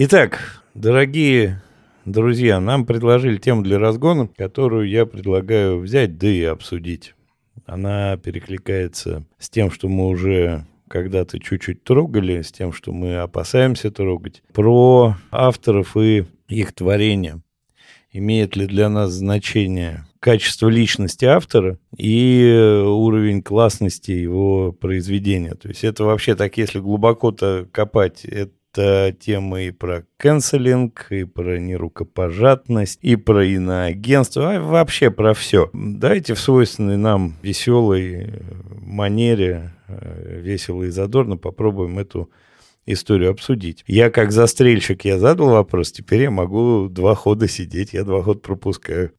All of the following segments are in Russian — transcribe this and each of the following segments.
Итак, дорогие друзья, нам предложили тему для разгона, которую я предлагаю взять, да и обсудить. Она перекликается с тем, что мы уже когда-то чуть-чуть трогали, с тем, что мы опасаемся трогать, про авторов и их творения. Имеет ли для нас значение качество личности автора и уровень классности его произведения. То есть это вообще так, если глубоко-то копать, это темы и про канцелинг, и про нерукопожатность, и про иноагентство, а вообще про все. Давайте в свойственной нам веселой манере, э, весело и задорно попробуем эту историю обсудить. Я как застрельщик, я задал вопрос, теперь я могу два хода сидеть, я два хода пропускаю.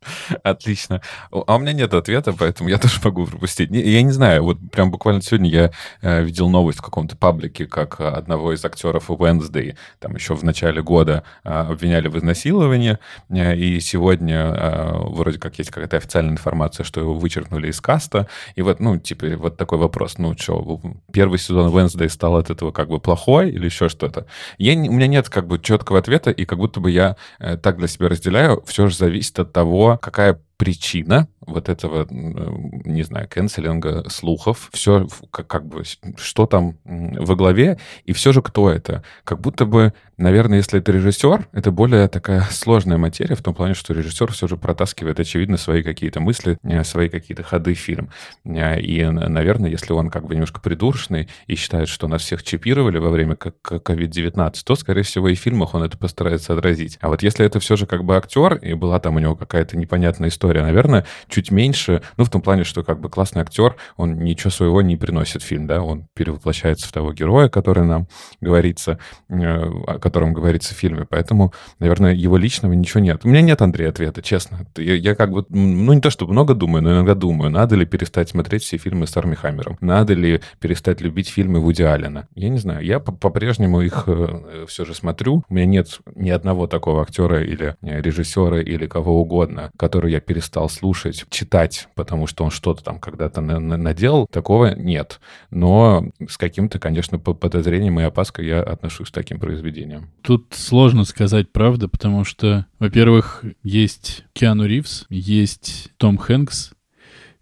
Отлично. А у меня нет ответа, поэтому я тоже могу пропустить. Я не знаю, вот прям буквально сегодня я э, видел новость в каком-то паблике, как одного из актеров Wednesday, там еще в начале года э, обвиняли в изнасиловании, э, и сегодня э, вроде как есть какая-то официальная информация, что его вычеркнули из каста, и вот, ну, типа, вот такой вопрос, ну, что, первый сезон Wednesday стал от этого как бы плохой, или еще что-то. Я, у меня нет как бы четкого ответа, и как будто бы я э, так для себя разделяю, все же зависит от того, какая причина вот этого, не знаю, канцелинга, слухов, все как, как бы, что там во главе, и все же кто это. Как будто бы, наверное, если это режиссер, это более такая сложная материя, в том плане, что режиссер все же протаскивает, очевидно, свои какие-то мысли, э, свои какие-то ходы в фильм. Э, и, наверное, если он как бы немножко придурочный и считает, что нас всех чипировали во время COVID-19, то, скорее всего, и в фильмах он это постарается отразить. А вот если это все же как бы актер, и была там у него какая-то непонятная история, история, наверное, чуть меньше, ну, в том плане, что как бы классный актер, он ничего своего не приносит в фильм, да, он перевоплощается в того героя, который нам говорится, э, о котором говорится в фильме, поэтому, наверное, его личного ничего нет. У меня нет, Андрей, ответа, честно. Я, я как бы, ну, не то чтобы много думаю, но иногда думаю, надо ли перестать смотреть все фильмы с Арми Хаммером, надо ли перестать любить фильмы Вуди Аллена. Я не знаю, я по-прежнему их э, все же смотрю, у меня нет ни одного такого актера или э, режиссера или кого угодно, который я перестал перестал слушать, читать, потому что он что-то там когда-то на на наделал, такого нет. Но с каким-то, конечно, подозрением и опаской я отношусь к таким произведениям. Тут сложно сказать правда, потому что, во-первых, есть Киану Ривз, есть Том Хэнкс,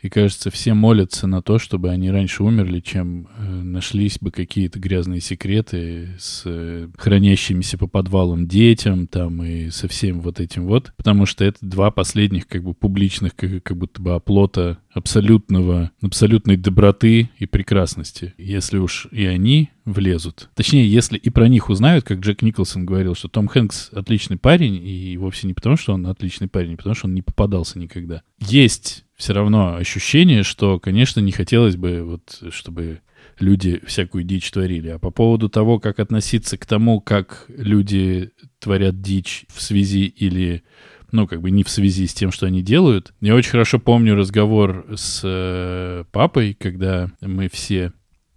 и кажется, все молятся на то, чтобы они раньше умерли, чем э, нашлись бы какие-то грязные секреты с э, хранящимися по подвалам детям там и со всем вот этим вот. Потому что это два последних как бы публичных как, как будто бы оплота абсолютного, абсолютной доброты и прекрасности. Если уж и они влезут. Точнее, если и про них узнают, как Джек Николсон говорил, что Том Хэнкс отличный парень, и вовсе не потому, что он отличный парень, а потому что он не попадался никогда. Есть все равно ощущение, что, конечно, не хотелось бы, вот, чтобы люди всякую дичь творили. А по поводу того, как относиться к тому, как люди творят дичь в связи или ну, как бы не в связи с тем, что они делают. Я очень хорошо помню разговор с э, папой, когда мы все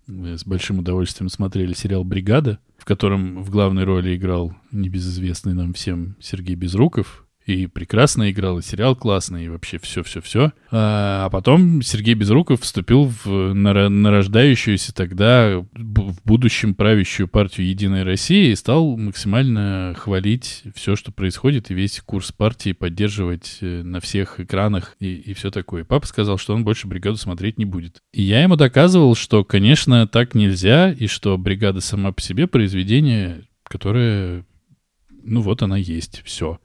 э, с большим удовольствием смотрели сериал «Бригада», в котором в главной роли играл небезызвестный нам всем Сергей Безруков и прекрасно играл, и сериал классный, и вообще все-все-все. А, а потом Сергей Безруков вступил в нарождающуюся тогда в будущем правящую партию «Единая Россия» и стал максимально хвалить все, что происходит, и весь курс партии поддерживать э, на всех экранах и, и все такое. Папа сказал, что он больше «Бригаду» смотреть не будет. И я ему доказывал, что, конечно, так нельзя, и что «Бригада» сама по себе произведение, которое, ну вот она есть, все.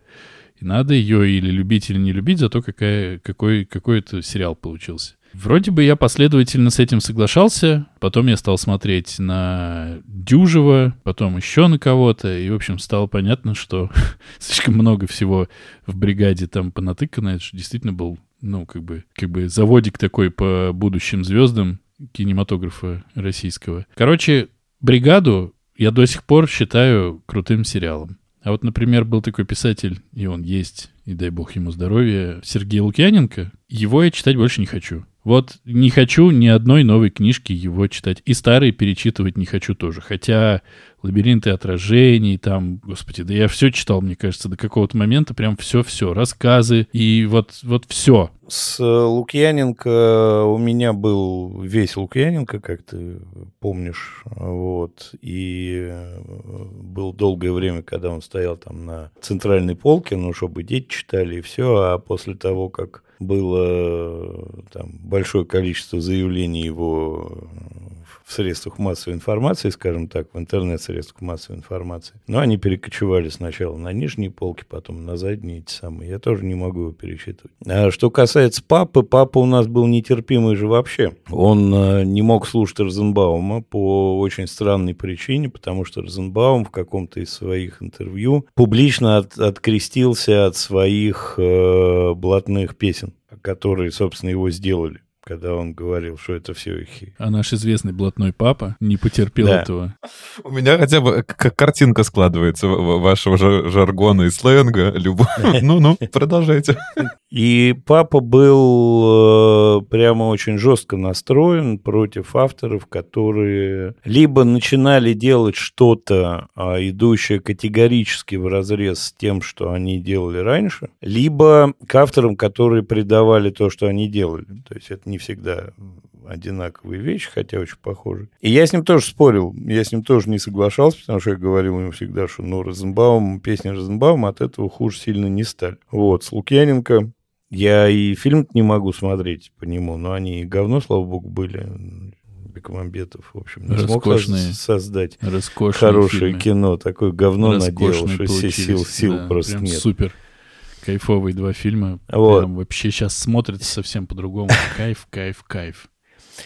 И надо ее или любить, или не любить за то, какая, какой, какой это сериал получился. Вроде бы я последовательно с этим соглашался, потом я стал смотреть на Дюжева, потом еще на кого-то, и, в общем, стало понятно, что слишком много всего в бригаде там понатыкано, это же действительно был, ну, как бы, как бы заводик такой по будущим звездам кинематографа российского. Короче, бригаду я до сих пор считаю крутым сериалом. А вот, например, был такой писатель, и он есть, и дай бог ему здоровья, Сергей Лукьяненко. Его я читать больше не хочу. Вот не хочу ни одной новой книжки его читать. И старые перечитывать не хочу тоже. Хотя лабиринты отражений, там, господи, да я все читал, мне кажется, до какого-то момента прям все-все, рассказы и вот, вот все. С Лукьяненко у меня был весь Лукьяненко, как ты помнишь, вот, и было долгое время, когда он стоял там на центральной полке, ну, чтобы дети читали и все, а после того, как было там большое количество заявлений его в средствах массовой информации, скажем так, в интернет-средствах массовой информации. Но они перекочевали сначала на нижние полки, потом на задние эти самые. Я тоже не могу его пересчитывать. А что касается папы, папа у нас был нетерпимый же вообще. Он э, не мог слушать Розенбаума по очень странной причине, потому что Розенбаум в каком-то из своих интервью публично от, открестился от своих э, блатных песен которые, собственно, его сделали когда он говорил, что это все их. А наш известный блатной папа не потерпел да. этого. У меня хотя бы как картинка складывается вашего жаргона и сленга. Любовь. Ну-ну, продолжайте. И папа был э, прямо очень жестко настроен против авторов, которые либо начинали делать что-то, а, идущее категорически в разрез с тем, что они делали раньше, либо к авторам, которые предавали то, что они делали. То есть это не всегда одинаковые вещи, хотя очень похожи. И я с ним тоже спорил, я с ним тоже не соглашался, потому что я говорил ему всегда, что ну, Розенбаум, песня Розенбаума от этого хуже сильно не стали. Вот, с Лукьяненко я и фильм не могу смотреть по нему, но они говно, слава богу, были. Бекмамбетов, в общем, не роскошные, смог создать хорошее фильмы. кино. Такое говно наделал, что сил, сил да, просто нет. Супер кайфовые два фильма. Вот. Прям вообще сейчас смотрится совсем по-другому. Кайф, кайф, кайф.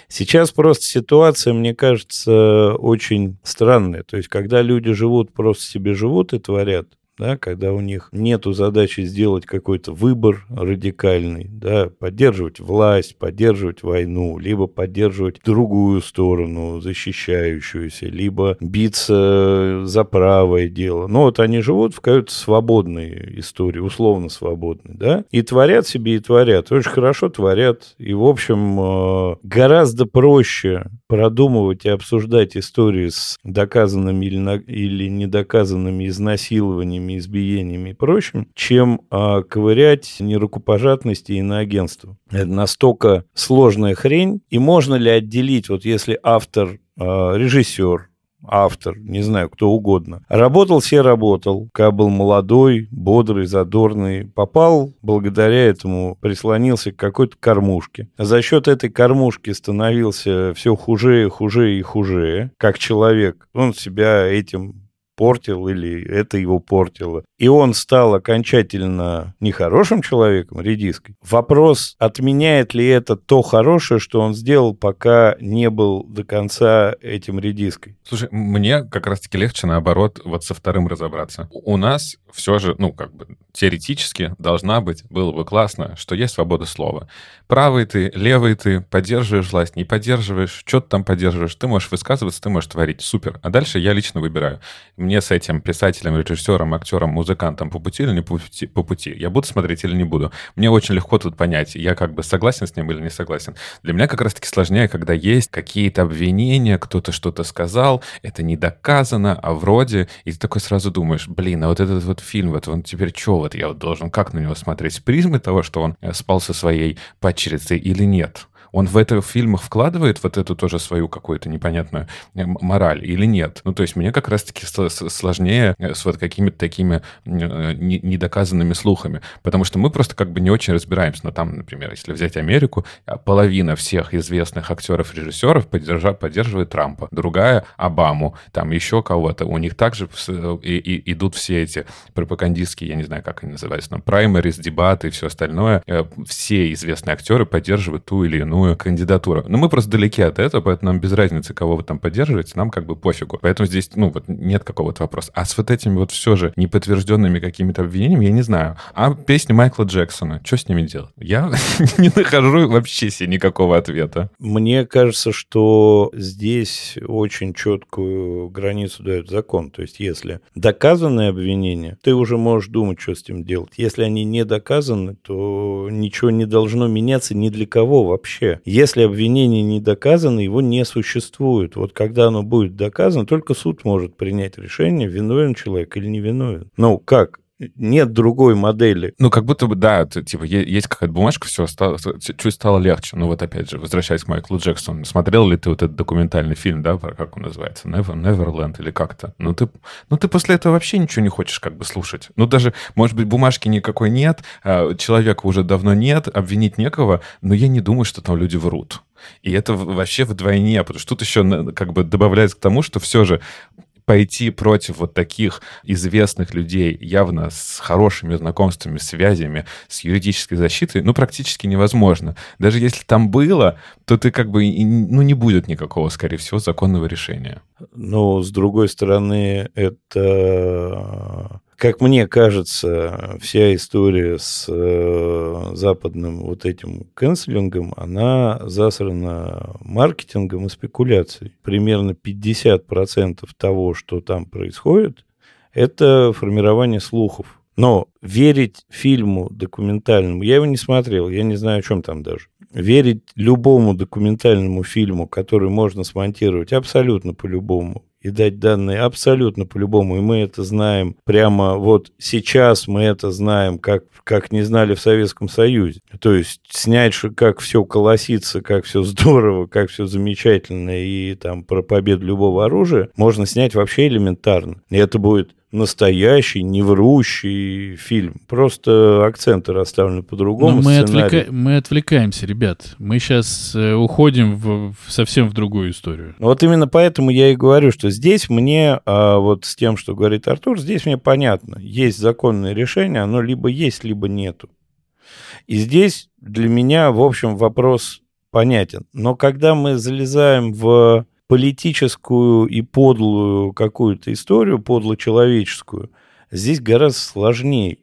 Сейчас просто ситуация, мне кажется, очень странная. То есть, когда люди живут, просто себе живут и творят, да, когда у них нет задачи сделать какой-то выбор радикальный, да, поддерживать власть, поддерживать войну, либо поддерживать другую сторону, защищающуюся, либо биться за правое дело. Но вот они живут в какой-то свободной истории, условно свободной, да, и творят себе и творят. Очень хорошо творят. И, в общем, э, гораздо проще продумывать и обсуждать истории с доказанными или недоказанными изнасилованиями, избиениями и прочим, чем а, ковырять нерукопожатности и иноагентство. Это настолько сложная хрень. И можно ли отделить, вот если автор, а, режиссер, автор, не знаю, кто угодно. Работал, все работал. Когда был молодой, бодрый, задорный. Попал, благодаря этому прислонился к какой-то кормушке. За счет этой кормушки становился все хуже, хуже и хуже, как человек. Он себя этим портил или это его портило. И он стал окончательно нехорошим человеком, редиской. Вопрос, отменяет ли это то хорошее, что он сделал, пока не был до конца этим редиской. Слушай, мне как раз-таки легче, наоборот, вот со вторым разобраться. У нас все же, ну, как бы, теоретически должна быть, было бы классно, что есть свобода слова. Правый ты, левый ты, поддерживаешь власть, не поддерживаешь, что ты там поддерживаешь, ты можешь высказываться, ты можешь творить, супер. А дальше я лично выбираю мне с этим писателем, режиссером, актером, музыкантом по пути или не по пути, по пути. Я буду смотреть или не буду. Мне очень легко тут понять, я как бы согласен с ним или не согласен. Для меня как раз-таки сложнее, когда есть какие-то обвинения, кто-то что-то сказал, это не доказано, а вроде, и ты такой сразу думаешь, блин, а вот этот вот фильм, вот он теперь что, вот я вот должен как на него смотреть? С призмы того, что он э, спал со своей падчерицей или нет? Он в это в фильмах вкладывает вот эту тоже свою какую-то непонятную э, мораль или нет? Ну, то есть мне как раз-таки сложнее э, с вот какими-то такими э, недоказанными слухами, потому что мы просто как бы не очень разбираемся. Но там, например, если взять Америку, а, половина всех известных актеров-режиссеров поддерживает Трампа, другая — Обаму, там еще кого-то. У них также и, и, идут все эти пропагандистские, я не знаю, как они называются, но праймерис, дебаты и все остальное. Все известные актеры поддерживают ту или иную иную кандидатуру. Но мы просто далеки от этого, поэтому нам без разницы, кого вы там поддерживаете, нам как бы пофигу. Поэтому здесь, ну, вот нет какого-то вопроса. А с вот этими вот все же неподтвержденными какими-то обвинениями я не знаю. А песни Майкла Джексона, что с ними делать? Я не нахожу вообще себе никакого ответа. Мне кажется, что здесь очень четкую границу дает закон. То есть, если доказанные обвинения, ты уже можешь думать, что с этим делать. Если они не доказаны, то ничего не должно меняться ни для кого вообще вообще. Если обвинение не доказано, его не существует. Вот когда оно будет доказано, только суд может принять решение, виновен человек или не виновен. Ну, как? Нет другой модели. Ну, как будто бы, да, типа, есть какая-то бумажка, все, стало, чуть стало легче. Ну, вот опять же, возвращаясь к Майклу Джексону, смотрел ли ты вот этот документальный фильм, да, как он называется, Never, Neverland или как-то? Ну ты, ну, ты после этого вообще ничего не хочешь как бы слушать. Ну, даже, может быть, бумажки никакой нет, а, человека уже давно нет, обвинить некого, но я не думаю, что там люди врут. И это вообще вдвойне, потому что тут еще как бы добавляется к тому, что все же пойти против вот таких известных людей, явно с хорошими знакомствами, связями, с юридической защитой, ну, практически невозможно. Даже если там было, то ты как бы, ну, не будет никакого, скорее всего, законного решения. Но, с другой стороны, это как мне кажется, вся история с э, западным вот этим канцелингом, она засрана маркетингом и спекуляцией. Примерно 50% того, что там происходит, это формирование слухов. Но верить фильму документальному, я его не смотрел, я не знаю, о чем там даже. Верить любому документальному фильму, который можно смонтировать абсолютно по-любому, и дать данные абсолютно по-любому. И мы это знаем прямо вот сейчас мы это знаем, как, как не знали в Советском Союзе. То есть снять, как все колосится, как все здорово, как все замечательно и там про победу любого оружия, можно снять вообще элементарно. И это будет настоящий, не врущий фильм. Просто акценты расставлены по-другому. Но мы, отвлека... мы отвлекаемся, ребят. Мы сейчас э, уходим в... в совсем в другую историю. Вот именно поэтому я и говорю, что здесь мне, а вот с тем, что говорит Артур, здесь мне понятно. Есть законное решение, оно либо есть, либо нету. И здесь для меня, в общем, вопрос понятен. Но когда мы залезаем в политическую и подлую какую-то историю, подло-человеческую, здесь гораздо сложнее.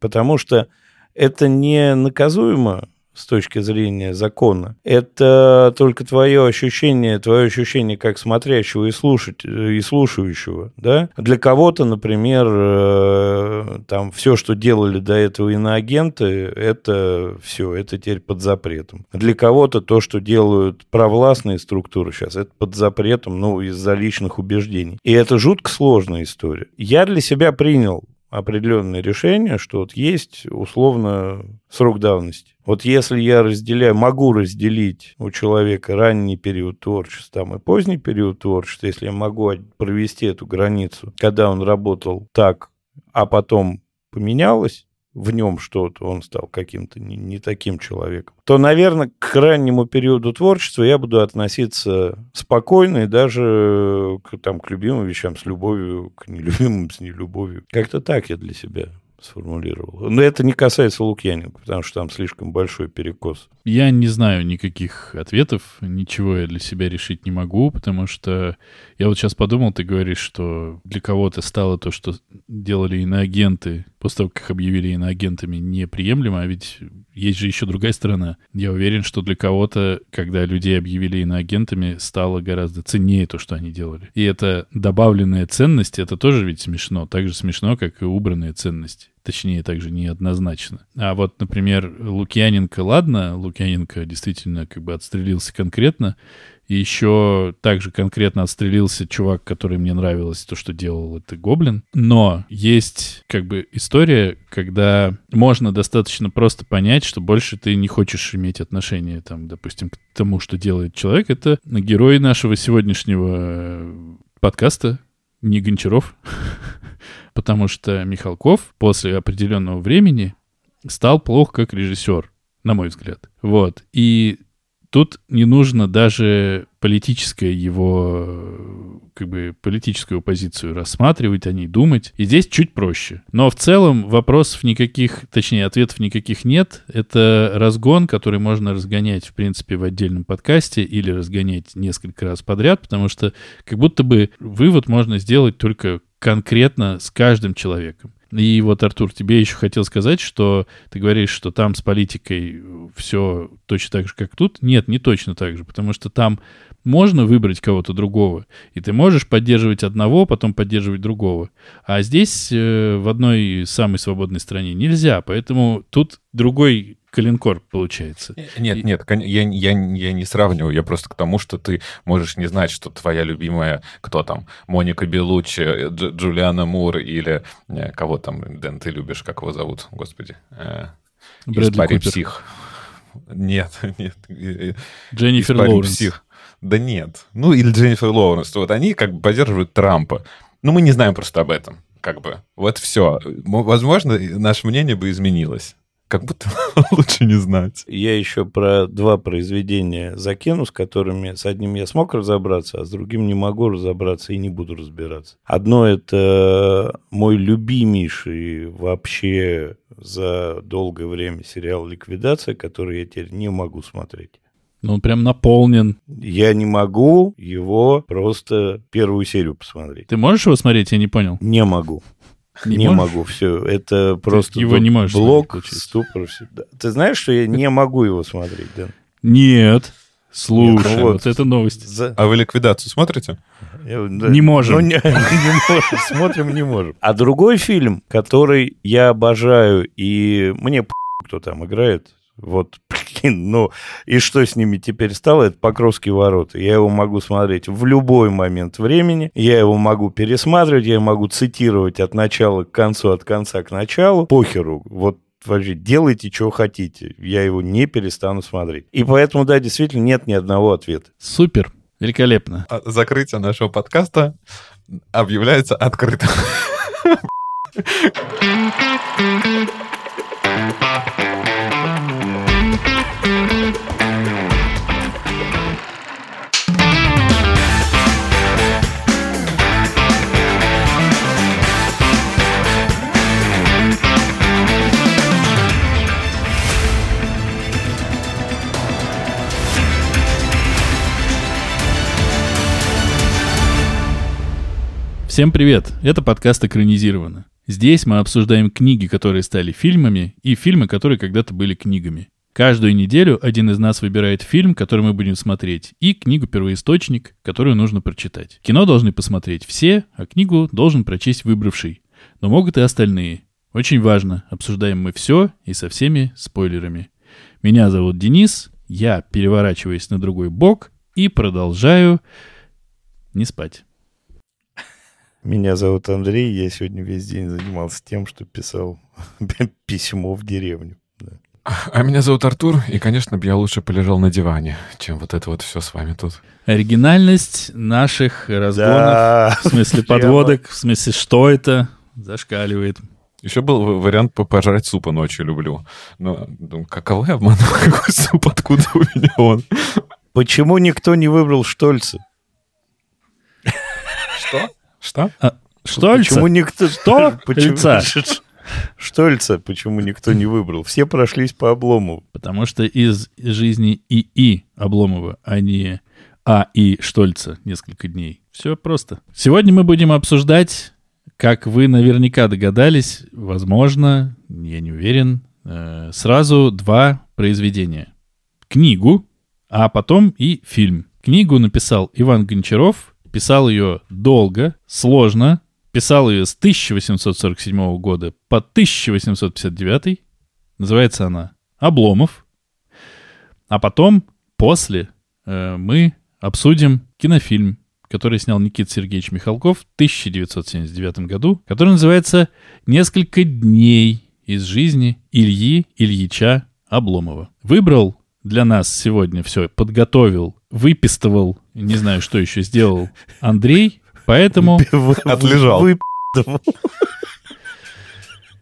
Потому что это не наказуемо с точки зрения закона. Это только твое ощущение, твое ощущение как смотрящего и, слушать, и слушающего. Да? Для кого-то, например, э, там все, что делали до этого иноагенты, это все, это теперь под запретом. Для кого-то то, что делают провластные структуры сейчас, это под запретом, ну, из-за личных убеждений. И это жутко сложная история. Я для себя принял определенное решение, что вот есть условно срок давности. Вот если я разделяю, могу разделить у человека ранний период творчества там, и поздний период творчества, если я могу провести эту границу, когда он работал так, а потом поменялось, в нем что-то, он стал каким-то не, не таким человеком, то, наверное, к раннему периоду творчества я буду относиться спокойно и даже к, там, к любимым вещам с любовью, к нелюбимым с нелюбовью. Как-то так я для себя сформулировал. Но это не касается Лукьяненко, потому что там слишком большой перекос. Я не знаю никаких ответов, ничего я для себя решить не могу, потому что я вот сейчас подумал, ты говоришь, что для кого-то стало то, что делали иноагенты, после того, как их объявили иноагентами, неприемлемо, а ведь есть же еще другая сторона. Я уверен, что для кого-то, когда людей объявили иноагентами, стало гораздо ценнее то, что они делали. И это добавленная ценность, это тоже ведь смешно. Так же смешно, как и убранная ценность. Точнее, также неоднозначно. А вот, например, Лукьяненко, ладно, Лукьяненко действительно как бы отстрелился конкретно, и еще также конкретно отстрелился чувак, который мне нравилось, то, что делал это Гоблин. Но есть как бы история, когда можно достаточно просто понять, что больше ты не хочешь иметь отношение, там, допустим, к тому, что делает человек. Это герой нашего сегодняшнего э, подкаста, не Гончаров, потому что Михалков после определенного времени стал плох как режиссер, на мой взгляд. Вот. И Тут не нужно даже политическое его, как бы, политическую позицию рассматривать, о ней думать. И здесь чуть проще. Но в целом вопросов никаких, точнее, ответов никаких нет. Это разгон, который можно разгонять, в принципе, в отдельном подкасте или разгонять несколько раз подряд, потому что как будто бы вывод можно сделать только конкретно с каждым человеком. И вот, Артур, тебе еще хотел сказать, что ты говоришь, что там с политикой все точно так же, как тут. Нет, не точно так же, потому что там можно выбрать кого-то другого, и ты можешь поддерживать одного, потом поддерживать другого. А здесь э, в одной самой свободной стране нельзя, поэтому тут другой калинкор получается. Нет, И- нет, кон- я, я, я не сравниваю, я просто к тому, что ты можешь не знать, что твоя любимая, кто там, Моника Белуччи, Дж- Джулиана Мур или э, кого там, Дэн, ты любишь, как его зовут, господи? Э, Брэдли «Испарин Купер. псих. Нет, нет. э, э, Дженнифер «Испарин Лоуренс. псих». Да нет. Ну, или Дженнифер Лоуренс. Вот они как бы поддерживают Трампа. Ну, мы не знаем просто об этом. Как бы. Вот все. Возможно, наше мнение бы изменилось. Как будто лучше не знать. Я еще про два произведения закину, с которыми с одним я смог разобраться, а с другим не могу разобраться и не буду разбираться. Одно это мой любимейший вообще за долгое время сериал «Ликвидация», который я теперь не могу смотреть. Ну, он прям наполнен. Я не могу его просто первую серию посмотреть. Ты можешь его смотреть? Я не понял. Не могу. Не Не, можешь? могу, все. Это просто его не можешь блок, смотреть, ступор. Да. Ты знаешь, что я не могу его смотреть, да? Нет. Слушай, Нет, ну вот. вот. это новость. За- А вы ликвидацию смотрите? Я- да. Не можем. Ну, не, не можем, смотрим, не можем. А другой фильм, который я обожаю, и мне кто там играет, вот, блин, ну, и что с ними теперь стало, это «Покровские ворота». Я его могу смотреть в любой момент времени, я его могу пересматривать, я могу цитировать от начала к концу, от конца к началу, похеру, вот вообще делайте, что хотите, я его не перестану смотреть. И поэтому, да, действительно, нет ни одного ответа. Супер. Великолепно. А Закрытие нашего подкаста объявляется открытым. Всем привет! Это подкаст «Экранизировано». Здесь мы обсуждаем книги, которые стали фильмами, и фильмы, которые когда-то были книгами. Каждую неделю один из нас выбирает фильм, который мы будем смотреть, и книгу-первоисточник, которую нужно прочитать. Кино должны посмотреть все, а книгу должен прочесть выбравший. Но могут и остальные. Очень важно, обсуждаем мы все и со всеми спойлерами. Меня зовут Денис, я переворачиваюсь на другой бок и продолжаю не спать. Меня зовут Андрей, я сегодня весь день занимался тем, что писал письмо в деревню. Да. А меня зовут Артур, и, конечно, бы я лучше полежал на диване, чем вот это вот все с вами тут. Оригинальность наших разгонов, Да, в смысле прямо. подводок, в смысле что это, зашкаливает. Еще был вариант по- пожрать супа ночью люблю. Но думаю, каково я обманул? Какой суп? Откуда у меня он? Почему никто не выбрал Штольца? Что? Что? Штольца? Почему никто... Что? Почему... Лица. Штольца почему никто не выбрал? Все прошлись по облому. Потому что из жизни ИИ Обломова, а не А.И. Штольца несколько дней. Все просто. Сегодня мы будем обсуждать, как вы наверняка догадались, возможно, я не уверен, э, сразу два произведения. Книгу, а потом и фильм. Книгу написал Иван Гончаров, писал ее долго, сложно, писал ее с 1847 года по 1859. Называется она «Обломов». А потом, после, э, мы обсудим кинофильм, который снял Никита Сергеевич Михалков в 1979 году, который называется «Несколько дней из жизни Ильи Ильича Обломова». Выбрал для нас сегодня все, подготовил, выпистывал, не знаю, что еще сделал Андрей, поэтому... Отлежал.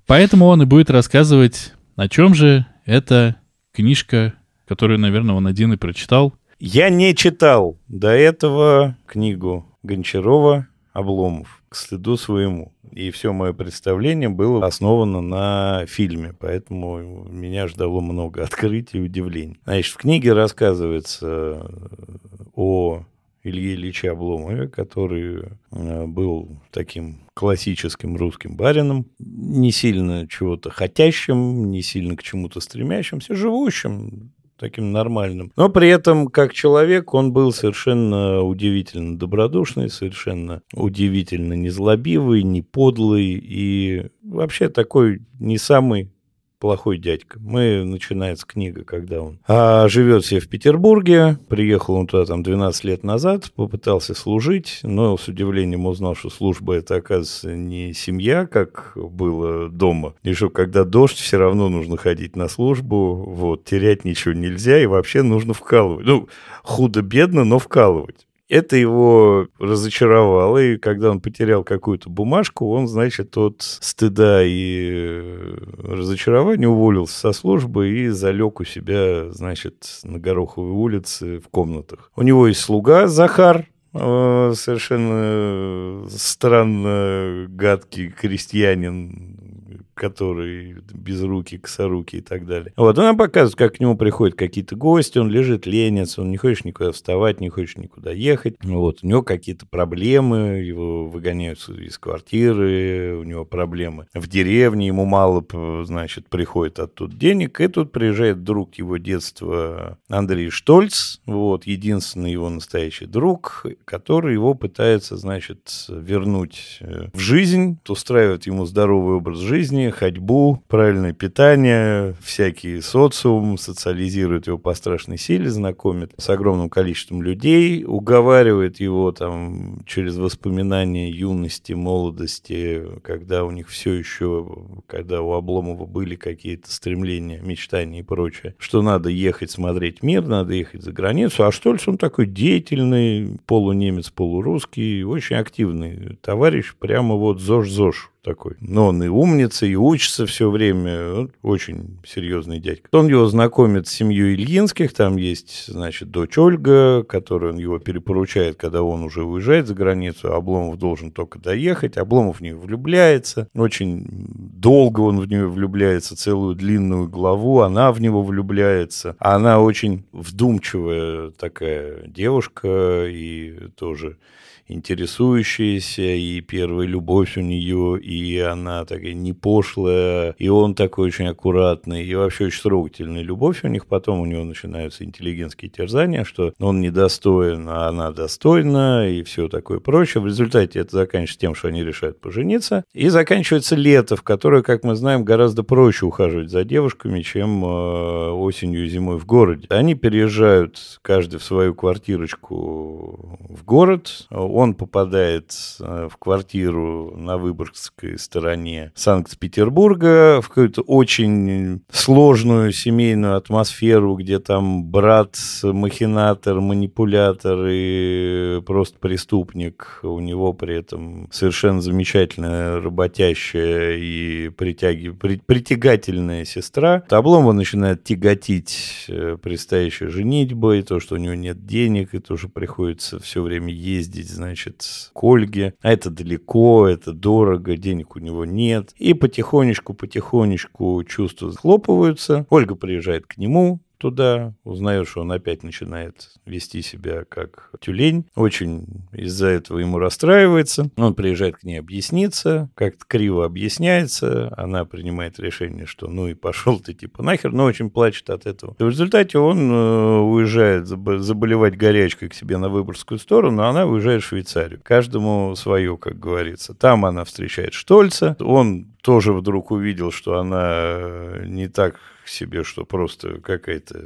Поэтому он и будет рассказывать, о чем же эта книжка, которую, наверное, он один и прочитал. Я не читал до этого книгу Гончарова «Обломов» к стыду своему. И все мое представление было основано на фильме, поэтому меня ждало много открытий и удивлений. Значит, в книге рассказывается о Илье Ильиче Обломове, который э, был таким классическим русским барином, не сильно чего-то хотящим, не сильно к чему-то стремящимся, живущим, таким нормальным. Но при этом, как человек, он был совершенно удивительно добродушный, совершенно удивительно незлобивый, не подлый и вообще такой не самый плохой дядька. Мы, начинается книга, когда он а, живет себе в Петербурге, приехал он туда там 12 лет назад, попытался служить, но с удивлением узнал, что служба это, оказывается, не семья, как было дома, и что когда дождь, все равно нужно ходить на службу, вот, терять ничего нельзя, и вообще нужно вкалывать. Ну, худо-бедно, но вкалывать. Это его разочаровало, и когда он потерял какую-то бумажку, он, значит, от стыда и э, разочарования уволился со службы и залег у себя, значит, на Гороховой улице в комнатах. У него есть слуга Захар, э, совершенно странно гадкий крестьянин, который без руки, косоруки и так далее. Вот, она показывает, как к нему приходят какие-то гости, он лежит, ленится, он не хочет никуда вставать, не хочет никуда ехать. Вот, у него какие-то проблемы, его выгоняют из квартиры, у него проблемы в деревне, ему мало, значит, приходит оттуда денег, и тут приезжает друг его детства Андрей Штольц, вот, единственный его настоящий друг, который его пытается, значит, вернуть э, в жизнь, устраивает ему здоровый образ жизни, ходьбу, правильное питание, всякий социум, социализирует его по страшной силе, знакомит с огромным количеством людей, уговаривает его там через воспоминания юности, молодости, когда у них все еще, когда у Обломова были какие-то стремления, мечтания и прочее, что надо ехать смотреть мир, надо ехать за границу, а Штольц он такой деятельный, полунемец, полурусский, очень активный товарищ, прямо вот ЗОЖ-ЗОЖ такой. Но он и умница, и учится все время. Очень серьезный дядька. Он его знакомит с семьей Ильинских. Там есть, значит, дочь Ольга, которую он его перепоручает, когда он уже уезжает за границу. Обломов должен только доехать. Обломов в нее влюбляется. Очень долго он в нее влюбляется, целую длинную главу. Она в него влюбляется. Она очень вдумчивая такая девушка и тоже интересующаяся, и первая любовь у нее, и она такая не пошлая, и он такой очень аккуратный, и вообще очень трогательная любовь у них. Потом у него начинаются интеллигентские терзания, что он недостоин, а она достойна, и все такое прочее. В результате это заканчивается тем, что они решают пожениться. И заканчивается лето, в которое, как мы знаем, гораздо проще ухаживать за девушками, чем э, осенью и зимой в городе. Они переезжают каждый в свою квартирочку в город он попадает э, в квартиру на Выборгской стороне Санкт-Петербурга, в какую-то очень сложную семейную атмосферу, где там брат махинатор, манипулятор и просто преступник. У него при этом совершенно замечательная, работящая и притяги... притягательная сестра. Обломова начинает тяготить э, предстоящей женитьбой, то, что у него нет денег, и то, что приходится все время ездить, знаете, значит, к Ольге. А это далеко, это дорого, денег у него нет. И потихонечку-потихонечку чувства схлопываются. Ольга приезжает к нему, туда, узнает, что он опять начинает вести себя как тюлень. Очень из-за этого ему расстраивается. Он приезжает к ней объясниться, как-то криво объясняется. Она принимает решение, что ну и пошел ты типа нахер, но очень плачет от этого. В результате он э, уезжает заболевать горячкой к себе на Выборгскую сторону, а она уезжает в Швейцарию. Каждому свое, как говорится. Там она встречает Штольца. Он тоже вдруг увидел, что она э, не так себе, что просто какая-то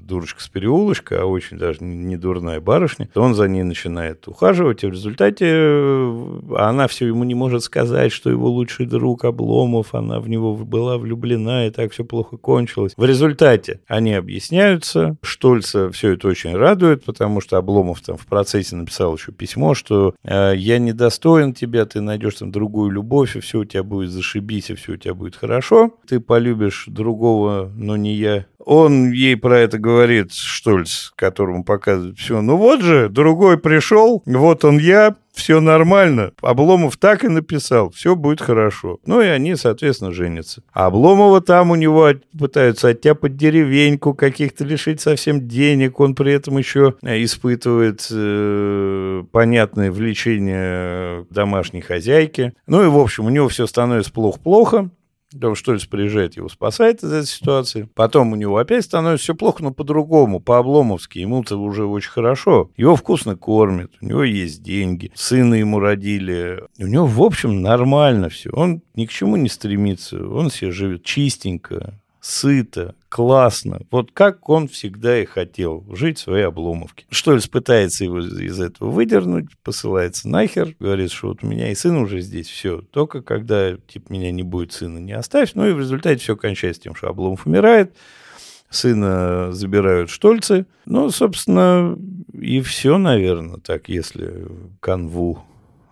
дурочка с переулочка, а очень даже не дурная барышня, то он за ней начинает ухаживать, и в результате э, она все ему не может сказать, что его лучший друг Обломов, она в него была влюблена, и так все плохо кончилось. В результате они объясняются, Штольца все это очень радует, потому что Обломов там в процессе написал еще письмо, что э, «я недостоин тебя, ты найдешь там другую любовь, и все у тебя будет зашибись, и все у тебя будет хорошо, ты полюбишь другого но не я. Он ей про это говорит, Штольц, которому показывает все. Ну вот же, другой пришел, вот он я, все нормально. Обломов так и написал, все будет хорошо. Ну и они, соответственно, женятся. А Обломова там у него пытаются оттяпать деревеньку, каких-то лишить совсем денег. Он при этом еще испытывает э, понятное влечение домашней хозяйки. Ну и, в общем, у него все становится плохо-плохо. Потом Штольц приезжает, его спасает из этой ситуации. Потом у него опять становится все плохо, но по-другому, по-обломовски. Ему-то уже очень хорошо. Его вкусно кормят, у него есть деньги, сына ему родили. У него, в общем, нормально все. Он ни к чему не стремится. Он себе живет чистенько, сыто, классно. Вот как он всегда и хотел жить в своей обломовке. Штольц пытается его из этого выдернуть, посылается нахер, говорит, что вот у меня и сын уже здесь, все. Только когда, типа, меня не будет сына, не оставь. Ну и в результате все кончается тем, что Обломов умирает, сына забирают Штольцы. Ну, собственно, и все, наверное, так, если канву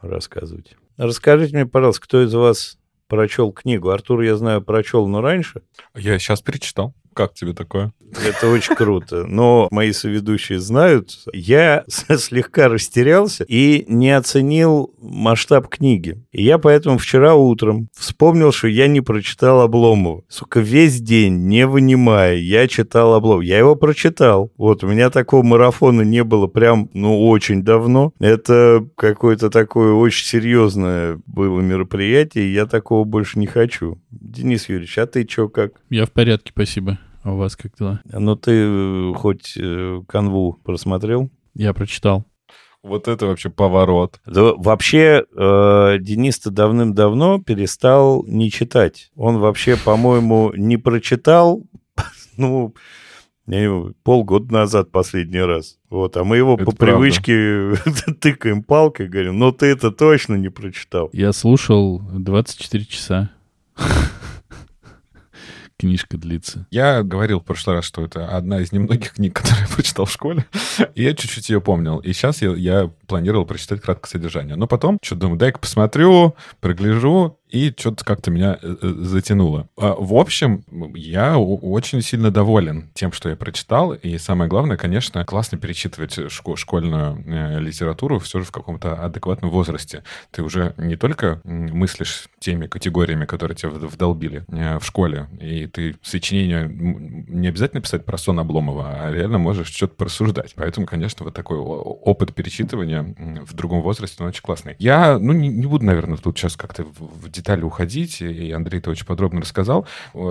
рассказывать. Расскажите мне, пожалуйста, кто из вас прочел книгу. Артур, я знаю, прочел, но раньше. Я сейчас перечитал. Как тебе такое? Это очень круто. Но мои соведущие знают, я слегка растерялся и не оценил масштаб книги. И я поэтому вчера утром вспомнил, что я не прочитал Обломова. Сука, весь день, не вынимая, я читал Обломов. Я его прочитал. Вот, у меня такого марафона не было прям, ну, очень давно. Это какое-то такое очень серьезное было мероприятие, и я такого больше не хочу. Денис Юрьевич, а ты что, как? Я в порядке, спасибо. А у вас как дела? Ну, ты э, хоть э, канву просмотрел? Я прочитал. Вот это вообще поворот. Да, вообще, э, Денис-то давным-давно перестал не читать. Он вообще, по-моему, не прочитал, ну, полгода назад последний раз. Вот, а мы его это по правда. привычке тыкаем палкой, говорим, ну ты это точно не прочитал. Я слушал 24 часа книжка длится. Я говорил в прошлый раз, что это одна из немногих книг, которые я прочитал в школе. И я чуть-чуть ее помнил. И сейчас я, я планировал прочитать краткое содержание. Но потом, что думаю, дай-ка посмотрю, прогляжу, и что-то как-то меня э, э, затянуло. А, в общем, я очень сильно доволен тем, что я прочитал, и самое главное, конечно, классно перечитывать школьную э, литературу все же в каком-то адекватном возрасте. Ты уже не только мыслишь теми категориями, которые тебе вдолбили в школе, и ты сочинение не обязательно писать про сон Обломова, а реально можешь что-то просуждать. Поэтому, конечно, вот такой опыт перечитывания в другом возрасте, он очень классный. Я, ну, не, не буду, наверное, тут сейчас как-то в детали уходить, и Андрей это очень подробно рассказал.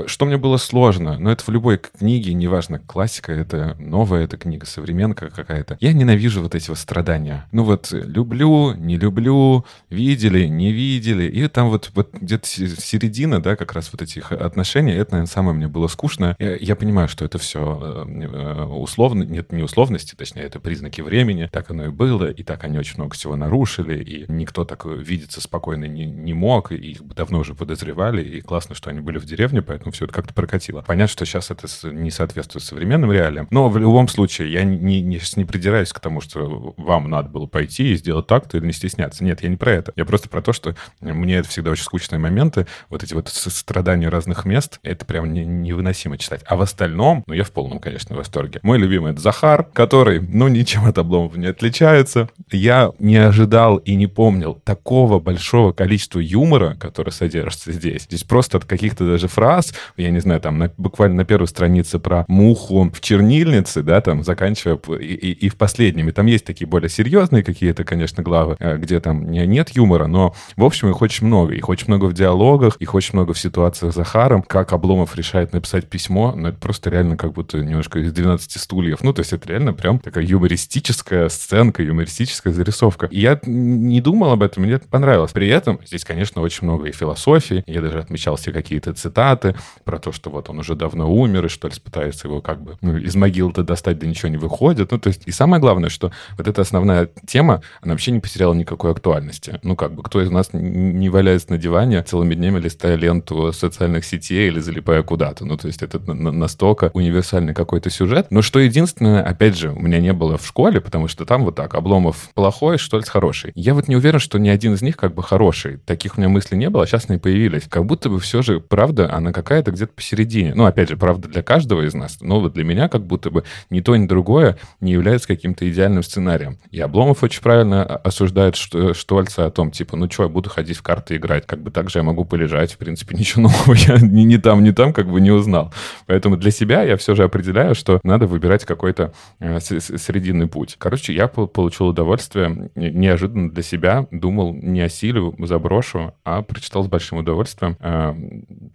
Что мне было сложно, но это в любой книге, неважно, классика это, новая это книга, современка какая-то. Я ненавижу вот эти вот страдания. Ну вот, люблю, не люблю, видели, не видели, и там вот, вот где-то середина, да, как раз вот этих отношений, это, наверное, самое мне было скучно. Я, я понимаю, что это все э, э, условно, нет, не условности, точнее, это признаки времени, так оно и было, и так они очень много всего нарушили, и никто так видеться спокойно не, не мог, и их давно уже подозревали, и классно, что они были в деревне, поэтому все это как-то прокатило. Понятно, что сейчас это не соответствует современным реалиям, но в любом случае я не, не, не придираюсь к тому, что вам надо было пойти и сделать так-то или не стесняться. Нет, я не про это. Я просто про то, что мне это всегда очень скучные моменты, вот эти вот страдания разных мест, это прям не, невыносимо читать. А в остальном, ну, я в полном, конечно, восторге. Мой любимый — это Захар, который, ну, ничем от Обломова не отличается. Я не ожидал и не помнил такого большого количества юмора, который содержится здесь. Здесь просто от каких-то даже фраз, я не знаю, там на, буквально на первой странице про муху в чернильнице, да, там, заканчивая и, и, и в последнем. И там есть такие более серьезные какие-то, конечно, главы, э, где там не, нет юмора, но, в общем, их очень много. Их очень много в диалогах, их очень много в ситуациях с Захаром, как Обломов решает написать письмо, но это просто реально как будто немножко из 12 стульев. Ну, то есть это реально прям такая юмористическая сценка, юмористическая зарисовка. И я не думал об этом, мне это понравилось. При этом здесь, конечно, очень много и философии. Я даже отмечал себе какие-то цитаты про то, что вот он уже давно умер, и что ли пытается его как бы ну, из могилы-то достать, да ничего не выходит. Ну, то есть, и самое главное, что вот эта основная тема, она вообще не потеряла никакой актуальности. Ну, как бы, кто из нас не валяется на диване целыми днями, листая ленту социальных сетей или залипая куда-то. Ну, то есть, это настолько универсальный какой-то сюжет. Но что единственное, опять же, у меня не было в школе, потому что там вот так, Обломов плохой, Штольц хороший. Я вот не уверен, что ни один из них как бы хороший. Таких у меня мыслей не было, а сейчас они появились. Как будто бы все же правда, она какая-то где-то посередине. Ну, опять же, правда для каждого из нас, но вот для меня как будто бы ни то, ни другое не является каким-то идеальным сценарием. И Обломов очень правильно осуждает Штольца о том, типа, ну что, я буду ходить в карты играть, как бы так же я могу полежать, в принципе, ничего нового я ни, ни там, ни там как бы не узнал. Поэтому для себя я все же определяю, что надо выбирать какой-то э, срединный путь. Короче, я получил удовольствие удовольствия. Неожиданно для себя думал, не осилю, заброшу, а прочитал с большим удовольствием, э,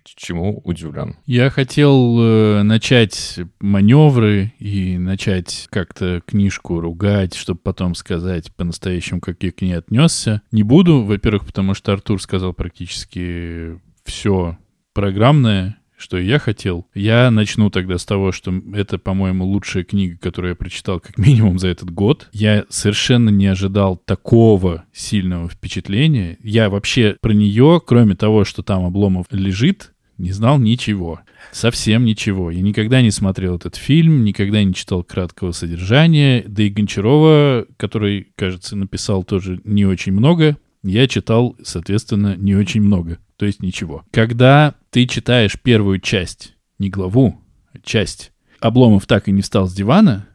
чему удивлен. Я хотел э, начать маневры и начать как-то книжку ругать, чтобы потом сказать по-настоящему, как я к ней отнесся. Не буду, во-первых, потому что Артур сказал практически все программное, что я хотел. Я начну тогда с того, что это, по-моему, лучшая книга, которую я прочитал как минимум за этот год. Я совершенно не ожидал такого сильного впечатления. Я вообще про нее, кроме того, что там Обломов лежит, не знал ничего. Совсем ничего. Я никогда не смотрел этот фильм, никогда не читал краткого содержания. Да и Гончарова, который, кажется, написал тоже не очень много, я читал, соответственно, не очень много то есть ничего. Когда ты читаешь первую часть, не главу, а часть, Обломов так и не встал с дивана,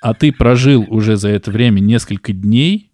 а ты прожил уже за это время несколько дней,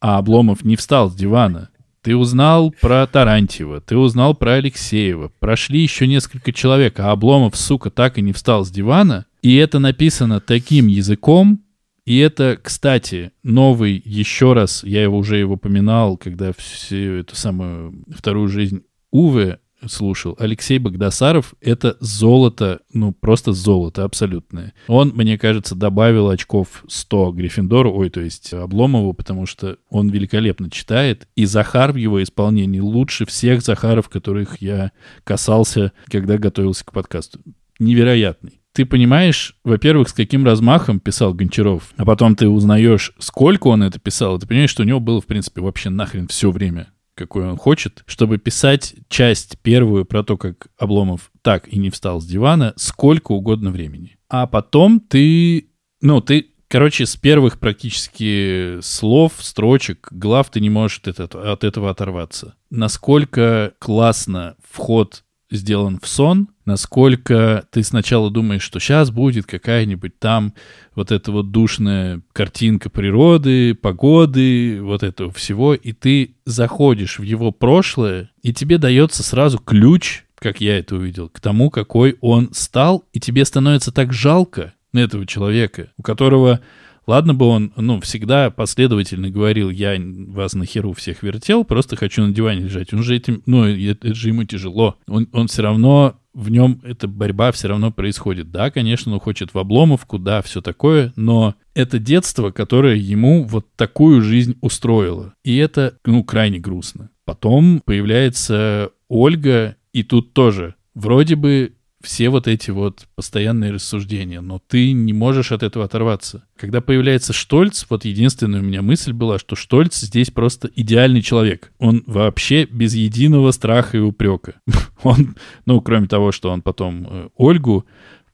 а Обломов не встал с дивана, ты узнал про Тарантьева, ты узнал про Алексеева, прошли еще несколько человек, а Обломов, сука, так и не встал с дивана, и это написано таким языком, и это, кстати, новый, еще раз, я его уже его упоминал, когда всю эту самую вторую жизнь Уве слушал. Алексей Богдасаров — это золото, ну, просто золото абсолютное. Он, мне кажется, добавил очков 100 Гриффиндору, ой, то есть Обломову, потому что он великолепно читает, и Захар в его исполнении лучше всех Захаров, которых я касался, когда готовился к подкасту. Невероятный ты понимаешь, во-первых, с каким размахом писал Гончаров, а потом ты узнаешь, сколько он это писал, и ты понимаешь, что у него было, в принципе, вообще нахрен все время, какое он хочет, чтобы писать часть первую про то, как Обломов так и не встал с дивана, сколько угодно времени. А потом ты, ну, ты Короче, с первых практически слов, строчек, глав ты не можешь от этого, от этого оторваться. Насколько классно вход сделан в сон, насколько ты сначала думаешь, что сейчас будет какая-нибудь там вот эта вот душная картинка природы, погоды, вот этого всего, и ты заходишь в его прошлое, и тебе дается сразу ключ, как я это увидел, к тому, какой он стал, и тебе становится так жалко этого человека, у которого Ладно бы он, ну, всегда последовательно говорил, я вас на херу всех вертел, просто хочу на диване лежать. Он же этим, ну, это, это же ему тяжело. Он, он все равно, в нем эта борьба все равно происходит. Да, конечно, он хочет в обломовку, да, все такое, но это детство, которое ему вот такую жизнь устроило. И это, ну, крайне грустно. Потом появляется Ольга, и тут тоже вроде бы все вот эти вот постоянные рассуждения, но ты не можешь от этого оторваться. Когда появляется Штольц, вот единственная у меня мысль была, что Штольц здесь просто идеальный человек. Он вообще без единого страха и упрека. Он, ну, кроме того, что он потом э, Ольгу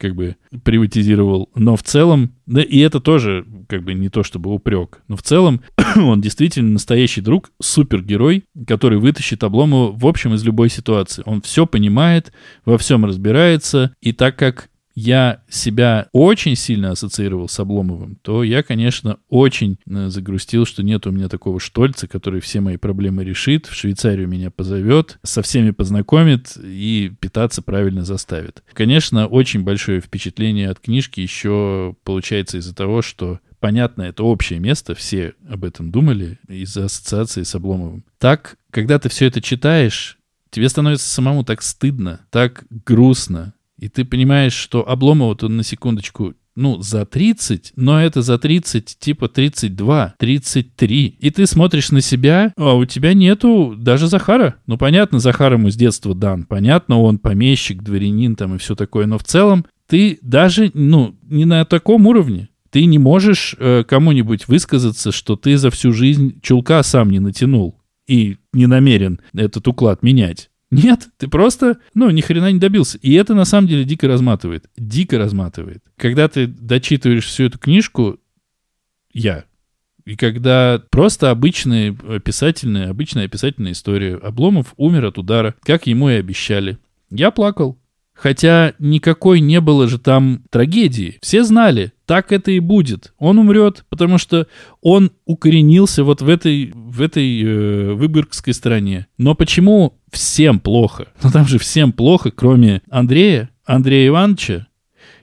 как бы приватизировал. Но в целом, да и это тоже как бы не то чтобы упрек, но в целом он действительно настоящий друг, супергерой, который вытащит Обломова в общем из любой ситуации. Он все понимает, во всем разбирается, и так как я себя очень сильно ассоциировал с Обломовым, то я, конечно, очень э, загрустил, что нет у меня такого Штольца, который все мои проблемы решит, в Швейцарию меня позовет, со всеми познакомит и питаться правильно заставит. Конечно, очень большое впечатление от книжки еще получается из-за того, что понятно, это общее место, все об этом думали из-за ассоциации с Обломовым. Так, когда ты все это читаешь, тебе становится самому так стыдно, так грустно, и ты понимаешь, что Обломова-то на секундочку ну, за 30, но это за 30, типа 32, 33. И ты смотришь на себя, а у тебя нету даже Захара. Ну, понятно, Захар ему с детства дан. Понятно, он помещик, дворянин там и все такое. Но в целом ты даже, ну, не на таком уровне. Ты не можешь э, кому-нибудь высказаться, что ты за всю жизнь чулка сам не натянул и не намерен этот уклад менять. Нет, ты просто, ну, ни хрена не добился. И это на самом деле дико разматывает. Дико разматывает. Когда ты дочитываешь всю эту книжку, я, и когда просто обычная описательная, обычная описательная история. Обломов умер от удара, как ему и обещали. Я плакал. Хотя никакой не было же там трагедии. Все знали, так это и будет. Он умрет, потому что он укоренился вот в этой, в этой э, выборгской стране. Но почему всем плохо? Ну там же всем плохо, кроме Андрея, Андрея Ивановича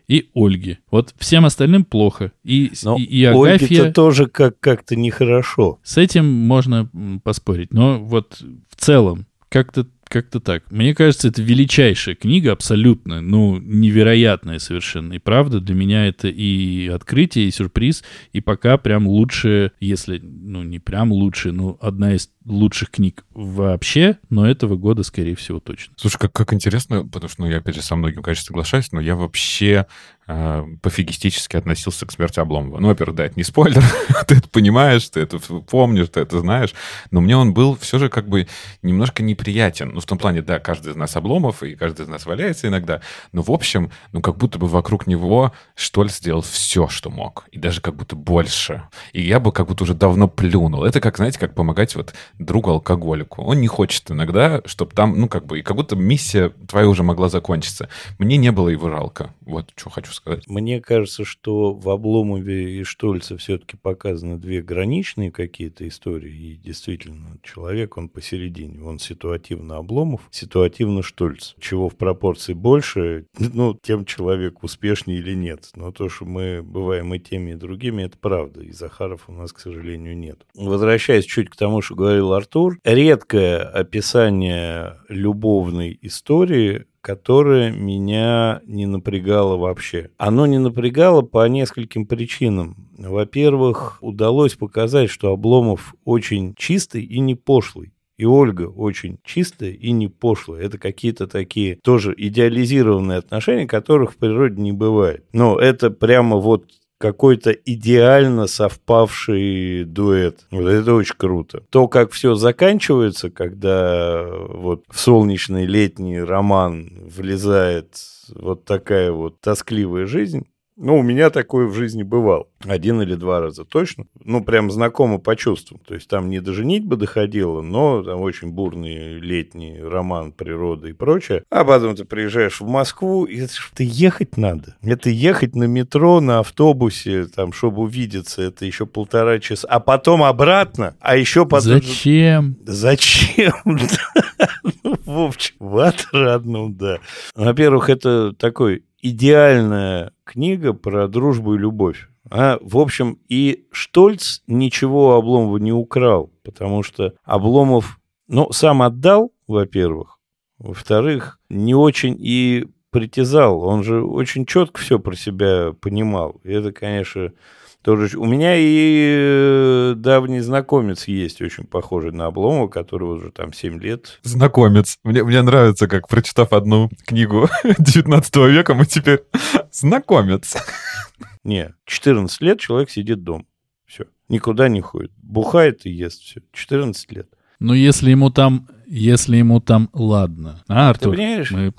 и Ольги. Вот всем остальным плохо. И, Но и, и Агафья... Ольге-то тоже как- как-то нехорошо. С этим можно поспорить. Но вот в целом, как-то как-то так. Мне кажется, это величайшая книга, абсолютно, ну, невероятная совершенно. И правда, для меня это и открытие, и сюрприз, и пока прям лучшая, если, ну, не прям лучшая, но одна из лучших книг вообще, но этого года, скорее всего, точно. Слушай, как, как интересно, потому что, ну, я, опять же, со многим, конечно, соглашаюсь, но я вообще э, пофигистически относился к смерти Обломова. Ну, во-первых, да, это не спойлер, ты это понимаешь, ты это помнишь, ты это знаешь, но мне он был все же как бы немножко неприятен. Ну, в том плане, да, каждый из нас Обломов, и каждый из нас валяется иногда, но, в общем, ну, как будто бы вокруг него Штольц сделал все, что мог, и даже как будто больше. И я бы как будто уже давно плюнул. Это как, знаете, как помогать вот другу алкоголику. Он не хочет иногда, чтобы там, ну, как бы, и как будто миссия твоя уже могла закончиться. Мне не было его жалко. Вот что хочу сказать. Мне кажется, что в Обломове и Штольце все-таки показаны две граничные какие-то истории. И действительно, человек, он посередине. Он ситуативно Обломов, ситуативно Штольц. Чего в пропорции больше, ну, тем человек успешнее или нет. Но то, что мы бываем и теми, и другими, это правда. И Захаров у нас, к сожалению, нет. Возвращаясь чуть к тому, что говорил Артур, редкое описание любовной истории которое меня не напрягало вообще. Оно не напрягало по нескольким причинам. Во-первых, удалось показать, что Обломов очень чистый и не пошлый. И Ольга очень чистая и не пошлая. Это какие-то такие тоже идеализированные отношения, которых в природе не бывает. Но это прямо вот какой-то идеально совпавший дуэт. Вот это очень круто. То, как все заканчивается, когда вот в солнечный летний роман влезает вот такая вот тоскливая жизнь, ну, у меня такое в жизни бывало. Один или два раза точно. Ну, прям знакомо по чувствам. То есть там не до женитьбы доходило, но там очень бурный летний роман, природа и прочее. А потом ты приезжаешь в Москву, и это, это ехать надо. Это ехать на метро, на автобусе, там, чтобы увидеться, это еще полтора часа. А потом обратно, а еще потом... Зачем? Зачем? Ну, в общем, в отрадном, да. Во-первых, это такой идеальная книга про дружбу и любовь. А, в общем, и Штольц ничего у Обломова не украл, потому что Обломов, ну, сам отдал, во-первых, во-вторых, не очень и притязал. Он же очень четко все про себя понимал. И это, конечно, тоже... У меня и давний знакомец есть, очень похожий на Обломова, который уже там 7 лет. Знакомец. Мне, мне нравится, как, прочитав одну книгу 19 века, мы теперь знакомец. Не, 14 лет человек сидит дома. Все. Никуда не ходит. Бухает и ест. Все. 14 лет. Ну, если ему там если ему там ладно. А, Артур? Ты понимаешь? Мы,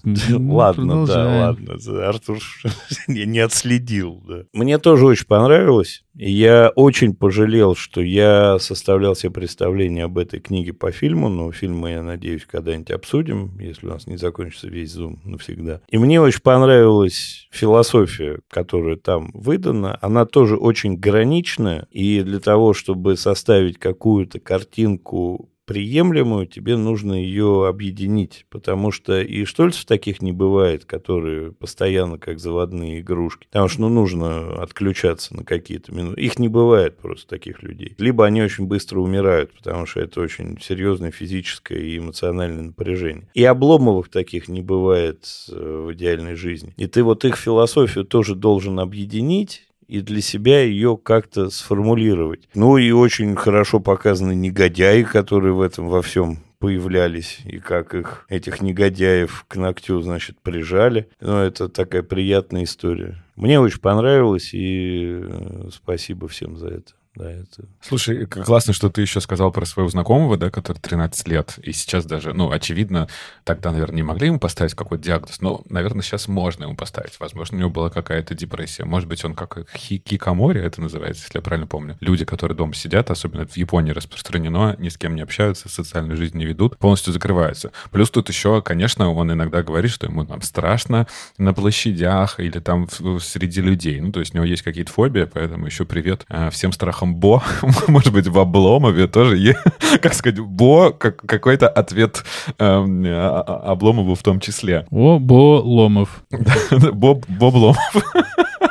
ладно, да, ладно. Артур не отследил, да. Мне тоже очень понравилось. И я очень пожалел, что я составлял себе представление об этой книге по фильму, но фильм мы, я надеюсь, когда-нибудь обсудим, если у нас не закончится весь зум навсегда. И мне очень понравилась философия, которая там выдана. Она тоже очень граничная, и для того, чтобы составить какую-то картинку приемлемую, тебе нужно ее объединить, потому что и Штольцев таких не бывает, которые постоянно как заводные игрушки. Потому что ну, нужно отключаться на какие-то минуты. Их не бывает просто таких людей. Либо они очень быстро умирают, потому что это очень серьезное физическое и эмоциональное напряжение. И Обломовых таких не бывает э, в идеальной жизни. И ты вот их философию тоже должен объединить, и для себя ее как-то сформулировать. Ну и очень хорошо показаны негодяи, которые в этом во всем появлялись, и как их, этих негодяев к ногтю, значит, прижали. Ну, это такая приятная история. Мне очень понравилось, и э, спасибо всем за это. Да, это... Слушай, классно, что ты еще сказал про своего знакомого, да, который 13 лет, и сейчас даже, ну, очевидно, тогда, наверное, не могли ему поставить какой-то диагноз, но, наверное, сейчас можно ему поставить. Возможно, у него была какая-то депрессия. Может быть, он как хикикамори это называется, если я правильно помню. Люди, которые дома сидят, особенно в Японии распространено, ни с кем не общаются, социальную жизнь не ведут, полностью закрываются. Плюс тут еще, конечно, он иногда говорит, что ему там страшно на площадях или там среди людей. Ну, то есть у него есть какие-то фобии, поэтому еще привет э, всем страхам там Бо, может быть, в Обломове тоже, как сказать, Бо, как, какой-то ответ э, Обломову в том числе. О, Бо Ломов. Боб, Бобломов.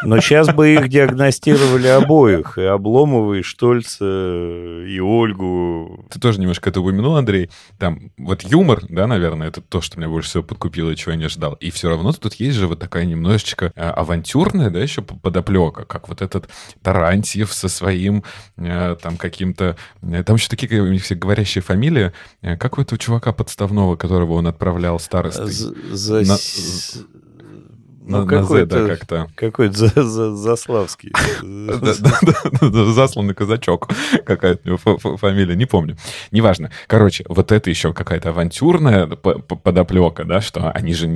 Но сейчас бы их диагностировали обоих, и Обломова, и Штольца, и Ольгу. Ты тоже немножко это упомянул, Андрей. Там вот юмор, да, наверное, это то, что меня больше всего подкупило, чего я не ждал. И все равно тут есть же вот такая немножечко э, авантюрная, да, еще подоплека, как вот этот Тарантьев со своим э, там каким-то... Э, там еще такие у них все говорящие фамилии. Как у этого чувака подставного, которого он отправлял старостой? За... На ну, какой-то, как-то. Какой-то за, за, Заславский. Засланный казачок. Какая-то у него фамилия, не помню. Неважно. Короче, вот это еще какая-то авантюрная подоплека, да, что они же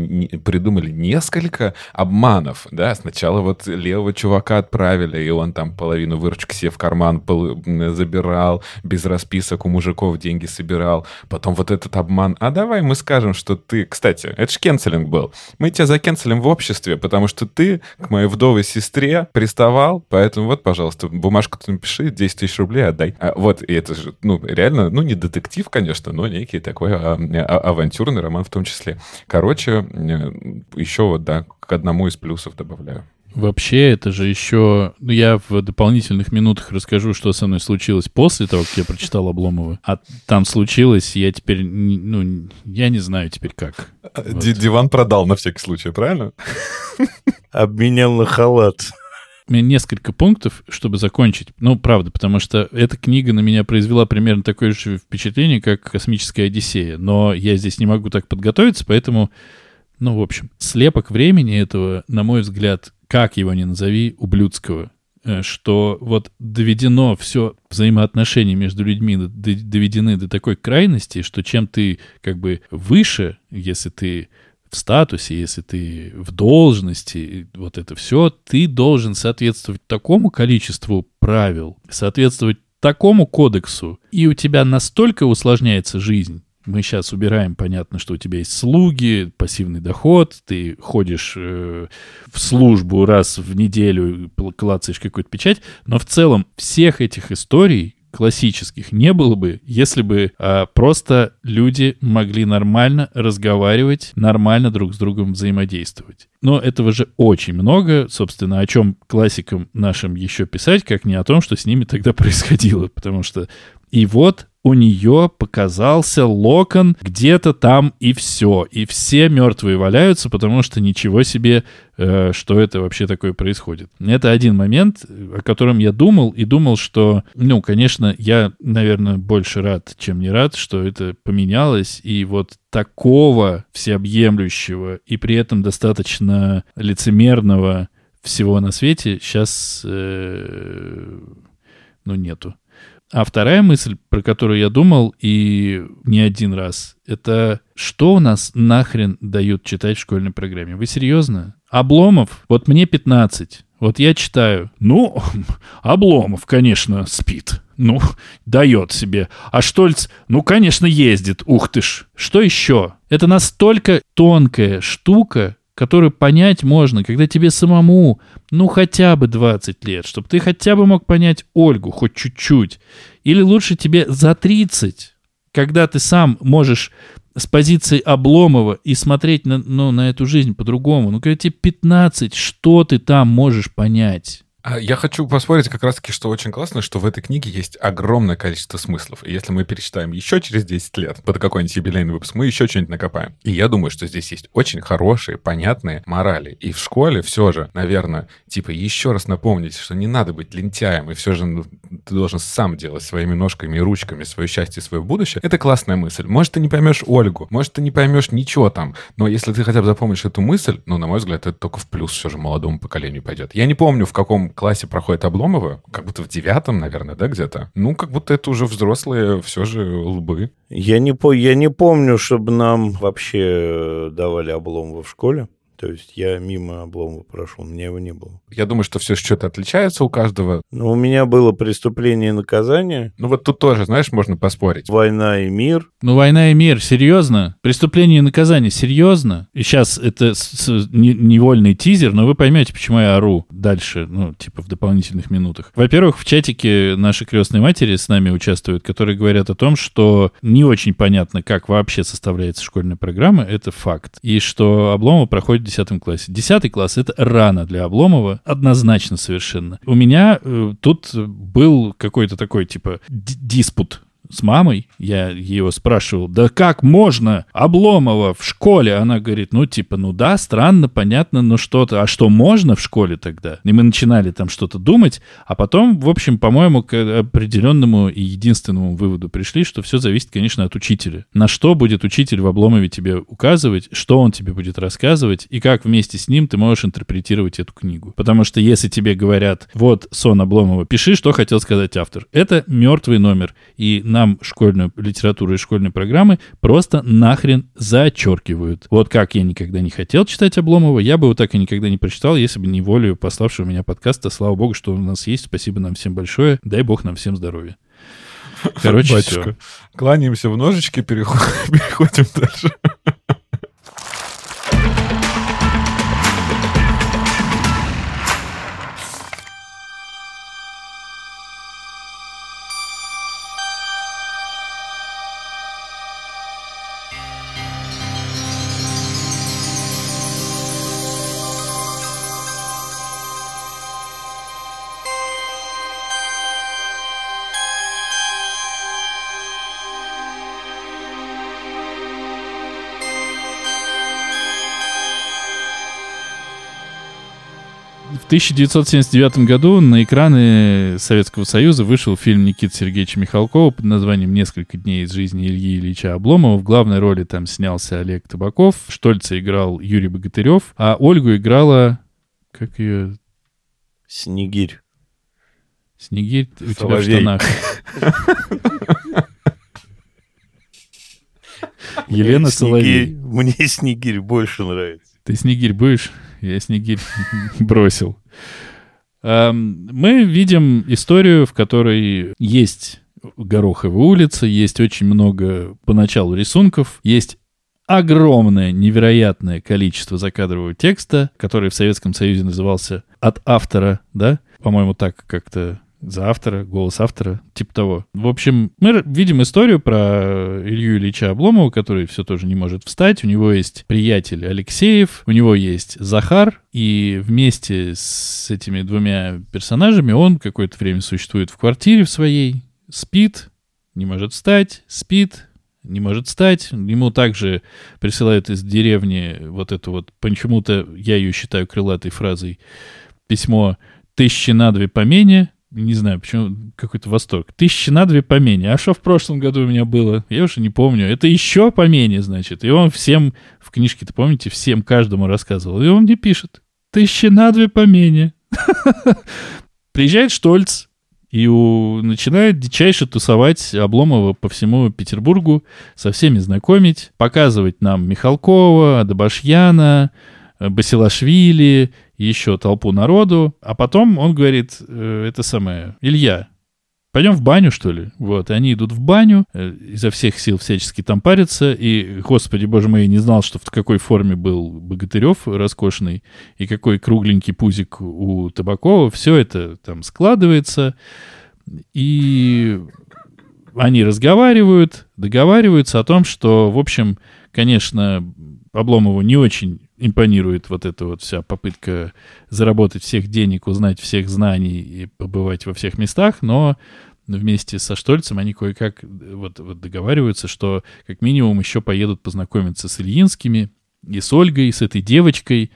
придумали несколько обманов, да. Сначала вот левого чувака отправили, и он там половину выручки себе в карман забирал, без расписок у мужиков деньги собирал. Потом вот этот обман. А давай мы скажем, что ты... Кстати, это ж кенселинг был. Мы тебя закенселим в обществе, обществе, потому что ты к моей вдовой сестре приставал, поэтому вот, пожалуйста, бумажку ты напиши, 10 тысяч рублей отдай. А, вот, и это же, ну, реально, ну, не детектив, конечно, но некий такой а, а, авантюрный роман в том числе. Короче, еще вот, да, к одному из плюсов добавляю. Вообще, это же еще... Ну, я в дополнительных минутах расскажу, что со мной случилось после того, как я прочитал Обломова. А там случилось, я теперь... Ну, я не знаю теперь как. Вот. Диван продал на всякий случай, правильно? Обменял на халат. У меня несколько пунктов, чтобы закончить. Ну, правда, потому что эта книга на меня произвела примерно такое же впечатление, как «Космическая Одиссея». Но я здесь не могу так подготовиться, поэтому... Ну, в общем, слепок времени этого, на мой взгляд, как его ни назови, ублюдского, э, что вот доведено все взаимоотношения между людьми доведены до такой крайности, что чем ты как бы выше, если ты в статусе, если ты в должности, вот это все, ты должен соответствовать такому количеству правил, соответствовать такому кодексу, и у тебя настолько усложняется жизнь, мы сейчас убираем, понятно, что у тебя есть слуги, пассивный доход, ты ходишь э, в службу раз в неделю, клацаешь какую-то печать, но в целом всех этих историй классических не было бы, если бы а, просто люди могли нормально разговаривать, нормально друг с другом взаимодействовать. Но этого же очень много, собственно, о чем классикам нашим еще писать, как не о том, что с ними тогда происходило, потому что и вот у нее показался локон где-то там и все. И все мертвые валяются, потому что ничего себе, э, что это вообще такое происходит. Это один момент, о котором я думал, и думал, что, ну, конечно, я, наверное, больше рад, чем не рад, что это поменялось, и вот такого всеобъемлющего и при этом достаточно лицемерного всего на свете сейчас, э, ну, нету. А вторая мысль, про которую я думал и не один раз, это что у нас нахрен дают читать в школьной программе? Вы серьезно? Обломов, вот мне 15, вот я читаю, ну, Обломов, конечно, спит. Ну, дает себе. А Штольц, ну, конечно, ездит. Ух ты ж. Что еще? Это настолько тонкая штука, которую понять можно, когда тебе самому, ну, хотя бы 20 лет, чтобы ты хотя бы мог понять Ольгу хоть чуть-чуть. Или лучше тебе за 30, когда ты сам можешь с позиции Обломова и смотреть на, ну, на эту жизнь по-другому. Ну, когда тебе 15, что ты там можешь понять? А я хочу поспорить как раз-таки, что очень классно, что в этой книге есть огромное количество смыслов. И если мы перечитаем еще через 10 лет под какой-нибудь юбилейный выпуск, мы еще что-нибудь накопаем. И я думаю, что здесь есть очень хорошие, понятные морали. И в школе все же, наверное, типа еще раз напомнить, что не надо быть лентяем, и все же ну, ты должен сам делать своими ножками и ручками свое счастье и свое будущее. Это классная мысль. Может, ты не поймешь Ольгу, может, ты не поймешь ничего там, но если ты хотя бы запомнишь эту мысль, ну, на мой взгляд, это только в плюс все же молодому поколению пойдет. Я не помню, в каком классе проходит Обломова, как будто в девятом, наверное, да, где-то. Ну, как будто это уже взрослые все же лбы. Я не, по, я не помню, чтобы нам вообще давали Обломова в школе. То есть я мимо Обломова прошел, у меня его не было. Я думаю, что все что-то отличается у каждого. Но у меня было преступление и наказание, Ну вот тут тоже, знаешь, можно поспорить. война и мир. Ну, война и мир, серьезно? Преступление и наказание, серьезно? И сейчас это с- с- не- невольный тизер, но вы поймете, почему я ору дальше, ну, типа в дополнительных минутах. Во-первых, в чатике наши крестные матери с нами участвуют, которые говорят о том, что не очень понятно, как вообще составляется школьная программа, это факт. И что Обломов проходит 10 классе. 10 класс — это рано для Обломова, однозначно совершенно. У меня э, тут был какой-то такой, типа, ди- диспут с мамой, я ее спрашивал, да как можно Обломова в школе? Она говорит, ну типа, ну да, странно, понятно, но что-то. А что можно в школе тогда? И мы начинали там что-то думать, а потом, в общем, по-моему, к определенному и единственному выводу пришли, что все зависит, конечно, от учителя. На что будет учитель в Обломове тебе указывать, что он тебе будет рассказывать, и как вместе с ним ты можешь интерпретировать эту книгу. Потому что если тебе говорят, вот сон Обломова, пиши, что хотел сказать автор. Это мертвый номер. И нам школьную литературу и школьные программы просто нахрен зачеркивают. Вот как я никогда не хотел читать Обломова, я бы его так и никогда не прочитал, если бы не волю пославшего меня подкаста. Слава богу, что у нас есть. Спасибо нам всем большое. Дай бог нам всем здоровья. Короче, Батюшка, все. кланяемся в ножички, переход- переходим дальше. 1979 году на экраны Советского Союза вышел фильм Никиты Сергеевича Михалкова под названием «Несколько дней из жизни Ильи Ильича Обломова». В главной роли там снялся Олег Табаков, Штольца играл Юрий Богатырев, а Ольгу играла... Как ее... Снегирь. Снегирь у тебя в штанах. Елена Соловей. Мне Снегирь больше нравится. Ты снегирь будешь? Я снегирь бросил. Эм, Мы видим историю, в которой есть Гороховая улица, есть очень много поначалу рисунков, есть огромное, невероятное количество закадрового текста, который в Советском Союзе назывался «от автора», да? По-моему, так как-то за автора, голос автора, типа того. В общем, мы видим историю про Илью Ильича Обломова, который все тоже не может встать. У него есть приятель Алексеев, у него есть Захар, и вместе с этими двумя персонажами он какое-то время существует в квартире в своей, спит, не может встать, спит, не может встать. Ему также присылают из деревни вот эту вот, почему-то я ее считаю крылатой фразой, письмо «Тысячи на две помене», не знаю, почему какой-то восторг. Тысячи на две помене. А что в прошлом году у меня было? Я уже не помню. Это еще помене, значит. И он всем, в книжке-то помните, всем, каждому рассказывал. И он мне пишет. Тысячи на две помене. Приезжает Штольц и у- начинает дичайше тусовать Обломова по всему Петербургу, со всеми знакомить, показывать нам Михалкова, Адабашьяна, Басилашвили, еще толпу народу. А потом он говорит, э, это самое, Илья, пойдем в баню, что ли? Вот, и они идут в баню, э, изо всех сил всячески там парятся, и, господи, боже мой, я не знал, что в какой форме был Богатырев роскошный, и какой кругленький пузик у Табакова. Все это там складывается, и они разговаривают, договариваются о том, что, в общем, конечно, Обломову не очень импонирует вот эта вот вся попытка заработать всех денег, узнать всех знаний и побывать во всех местах, но вместе со Штольцем они кое-как э, вот, вот договариваются, что как минимум еще поедут познакомиться с Ильинскими и с Ольгой, и с этой девочкой.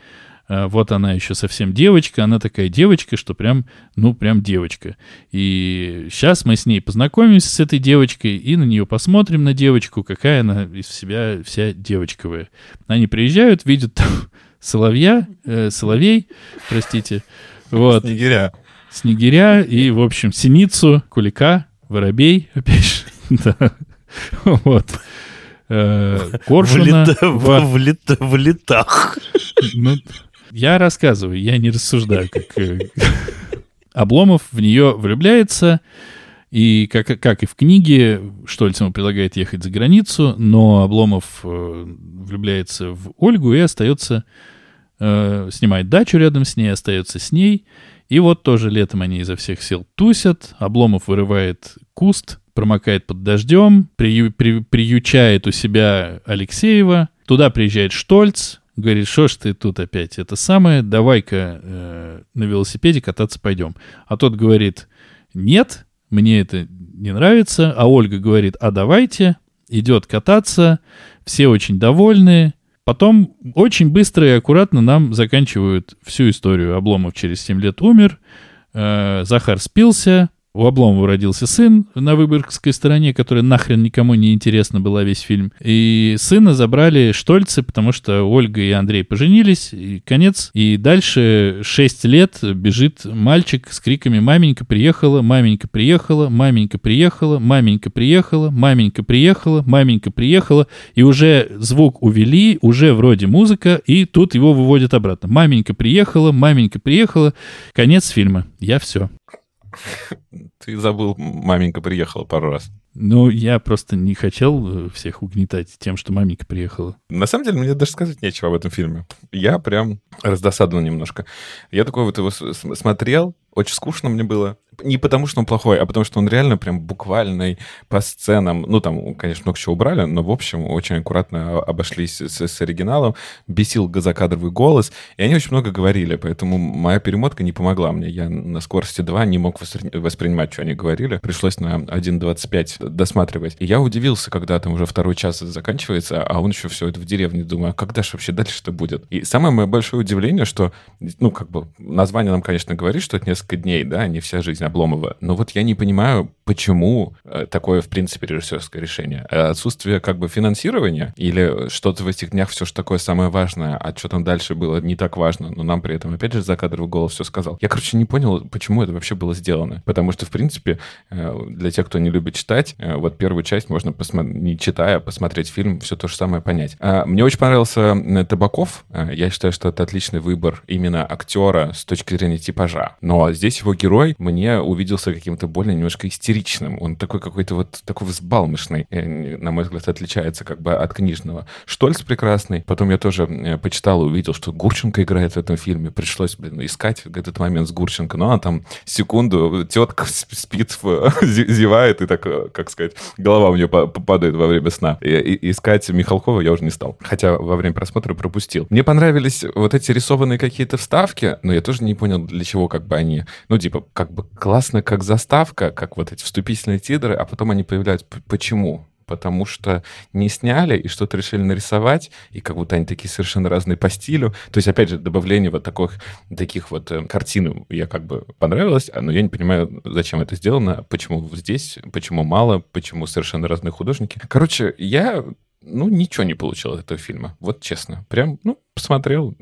А, Вот она еще совсем девочка, она такая девочка, что прям, ну, прям девочка. И сейчас мы с ней познакомимся с этой девочкой и на нее посмотрим, на девочку, какая она из себя вся девочковая. Они приезжают, видят там соловья, э, соловей, простите, вот, Снегиря. снегиря и, в общем, синицу, кулика, воробей, опять же, да, вот. э, Коршуна... В, лета, в... В, лета, в летах. Ну, я рассказываю, я не рассуждаю, как... Э, Обломов в нее влюбляется, и как, как и в книге, Штольц ему предлагает ехать за границу, но Обломов э, влюбляется в Ольгу и остается, э, снимает дачу рядом с ней, остается с ней. И вот тоже летом они изо всех сил тусят, Обломов вырывает куст, промокает под дождем, при, при, приючает у себя Алексеева, туда приезжает Штольц, говорит, что ж ты тут опять это самое, давай-ка э, на велосипеде кататься пойдем. А тот говорит, нет, мне это не нравится, а Ольга говорит, а давайте, идет кататься, все очень довольны. Потом очень быстро и аккуратно нам заканчивают всю историю. Обломов через 7 лет умер, э, Захар спился, у Обломова родился сын на Выборгской стороне, которая нахрен никому не интересна была весь фильм. И сына забрали Штольцы, потому что Ольга и Андрей поженились, и конец. И дальше 6 лет бежит мальчик с криками «Маменька приехала, маменька приехала, маменька приехала, маменька приехала, маменька приехала, маменька приехала». И уже звук увели, уже вроде музыка, и тут его выводят обратно. «Маменька приехала, маменька приехала». Конец фильма. Я все. Ты забыл, маменька приехала пару раз. Ну, я просто не хотел э, всех угнетать тем, что маменька приехала. На самом деле, мне даже сказать нечего об этом фильме. Я прям раздосадован немножко. Я такой вот его смотрел, очень скучно мне было не потому, что он плохой, а потому, что он реально прям буквальный по сценам. Ну, там, конечно, много чего убрали, но, в общем, очень аккуратно обошлись с, с оригиналом. Бесил закадровый голос, и они очень много говорили, поэтому моя перемотка не помогла мне. Я на скорости 2 не мог воспринимать, что они говорили. Пришлось на 1.25 досматривать. И я удивился, когда там уже второй час заканчивается, а он еще все это в деревне. Думаю, а когда же вообще дальше-то будет? И самое мое большое удивление, что, ну, как бы, название нам, конечно, говорит, что это несколько дней, да, не вся жизнь Обломова. Но вот я не понимаю, почему э, такое, в принципе, режиссерское решение. Э, отсутствие как бы финансирования или что-то в этих днях все же такое самое важное, а что там дальше было не так важно, но нам при этом, опять же, закадровый голос все сказал. Я, короче, не понял, почему это вообще было сделано. Потому что, в принципе, э, для тех, кто не любит читать, вот первую часть можно, не читая, посмотреть фильм, все то же самое понять. А, мне очень понравился Табаков. Я считаю, что это отличный выбор именно актера с точки зрения типажа. Но здесь его герой мне увиделся каким-то более немножко истеричным. Он такой какой-то вот такой взбалмошный, э, на мой взгляд, отличается как бы от книжного. Штольц прекрасный. Потом я тоже э, почитал и увидел, что Гурченко играет в этом фильме. Пришлось, блин, искать этот момент с Гурченко. Но она там секунду, тетка спит, зевает, и так, э, как сказать, голова у нее попадает во время сна. И, и искать Михалкова я уже не стал. Хотя во время просмотра пропустил. Мне понравились вот эти рисованные какие-то вставки, но я тоже не понял, для чего как бы они ну, типа, как бы классно как заставка, как вот эти вступительные титры, а потом они появляются. Почему? потому что не сняли и что-то решили нарисовать, и как будто они такие совершенно разные по стилю. То есть, опять же, добавление вот таких, таких вот э, картин я как бы понравилось, но я не понимаю, зачем это сделано, почему здесь, почему мало, почему совершенно разные художники. Короче, я ну, ничего не получил от этого фильма. Вот честно. Прям, ну, посмотрел.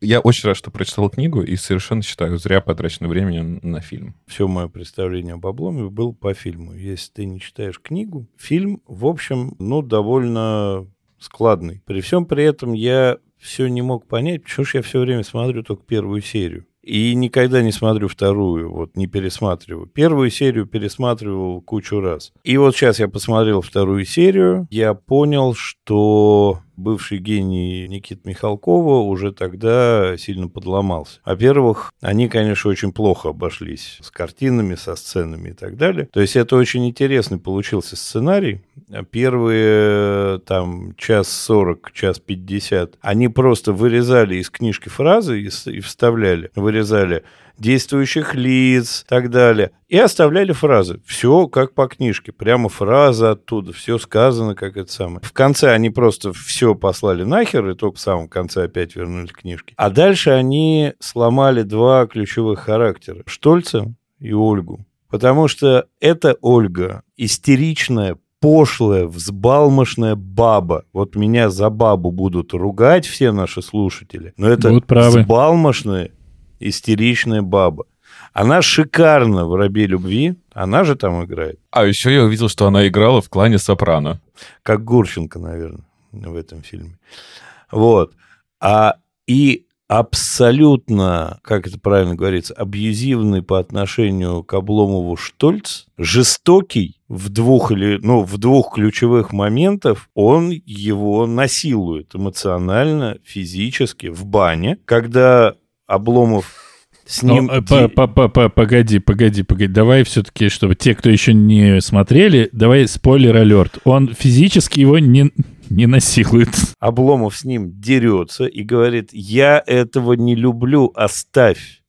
Я очень рад, что прочитал книгу, и совершенно считаю, зря потрачено время на фильм. Все мое представление об обломе было по фильму. Если ты не читаешь книгу, фильм, в общем, ну, довольно складный. При всем при этом я все не мог понять, почему же я все время смотрю только первую серию. И никогда не смотрю вторую, вот не пересматриваю. Первую серию пересматривал кучу раз. И вот сейчас я посмотрел вторую серию, я понял, что бывший гений Никита Михалкова уже тогда сильно подломался. Во-первых, они, конечно, очень плохо обошлись с картинами, со сценами и так далее. То есть это очень интересный получился сценарий. Первые там час сорок, час пятьдесят, они просто вырезали из книжки фразы и, и вставляли. Вырезали действующих лиц и так далее. И оставляли фразы. Все как по книжке. Прямо фраза оттуда. Все сказано, как это самое. В конце они просто все послали нахер, и только в самом конце опять вернули книжки. А дальше они сломали два ключевых характера. Штольца и Ольгу. Потому что эта Ольга истеричная, пошлая, взбалмошная баба. Вот меня за бабу будут ругать все наши слушатели. Но это взбалмошная, истеричная баба. Она шикарна в «Рабе любви». Она же там играет. А еще я увидел, что она играла в клане Сопрано. Как Гурченко, наверное, в этом фильме. Вот. А и абсолютно, как это правильно говорится, абьюзивный по отношению к Обломову Штольц, жестокий в двух или ну в двух ключевых моментах он его насилует эмоционально, физически в бане, когда Обломов с ним... По -по -по -по погоди, погоди, погоди. Давай все-таки, чтобы те, кто еще не смотрели, давай спойлер-алерт. Он физически его не, не насилует. Обломов с ним дерется и говорит, я этого не люблю, оставь.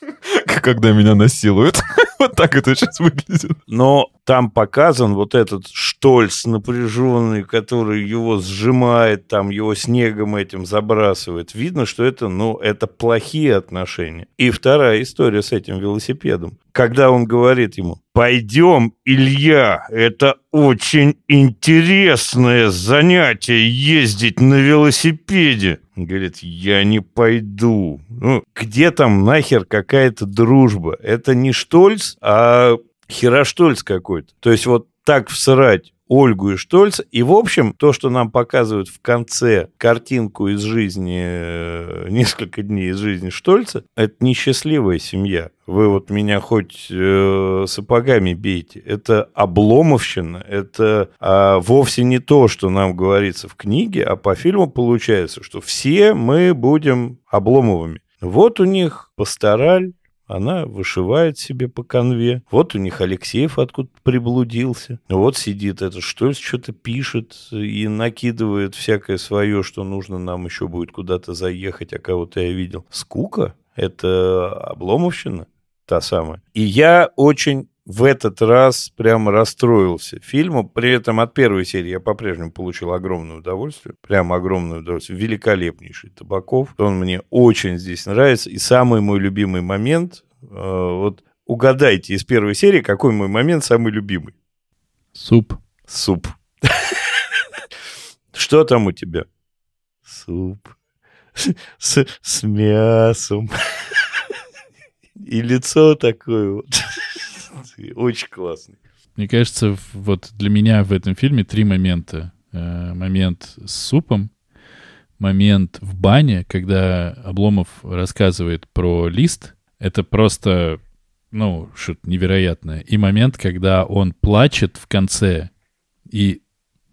Когда меня насилуют. Вот так это сейчас выглядит. Но там показан вот этот штольц напряженный, который его сжимает, там его снегом этим забрасывает. Видно, что это, ну, это плохие отношения. И вторая история с этим велосипедом. Когда он говорит ему, пойдем, Илья, это очень интересное занятие ездить на велосипеде. Говорит, я не пойду. Ну, где там нахер какая-то дружба? Это не Штольц, а Хераштольц какой-то. То есть вот так всрать Ольгу и Штольца. И, в общем, то, что нам показывают в конце картинку из жизни, э, несколько дней из жизни Штольца, это несчастливая семья. Вы вот меня хоть э, сапогами бейте. Это обломовщина, это а, вовсе не то, что нам говорится в книге, а по фильму получается, что все мы будем обломовыми. Вот у них пастораль, она вышивает себе по конве. Вот у них Алексеев откуда приблудился. Вот сидит это, что ли, что-то пишет и накидывает всякое свое, что нужно нам еще будет куда-то заехать, а кого-то я видел. Скука? Это обломовщина та самая. И я очень в этот раз прямо расстроился фильму. При этом от первой серии я по-прежнему получил огромное удовольствие. Прямо огромное удовольствие. Великолепнейший Табаков. Он мне очень здесь нравится. И самый мой любимый момент, э, вот угадайте из первой серии, какой мой момент самый любимый. Суп. Суп. Что там у тебя? Суп. С, с мясом. И лицо такое вот. Очень классный. Мне кажется, вот для меня в этом фильме три момента. Э, момент с супом, момент в бане, когда Обломов рассказывает про лист. Это просто, ну, что-то невероятное. И момент, когда он плачет в конце и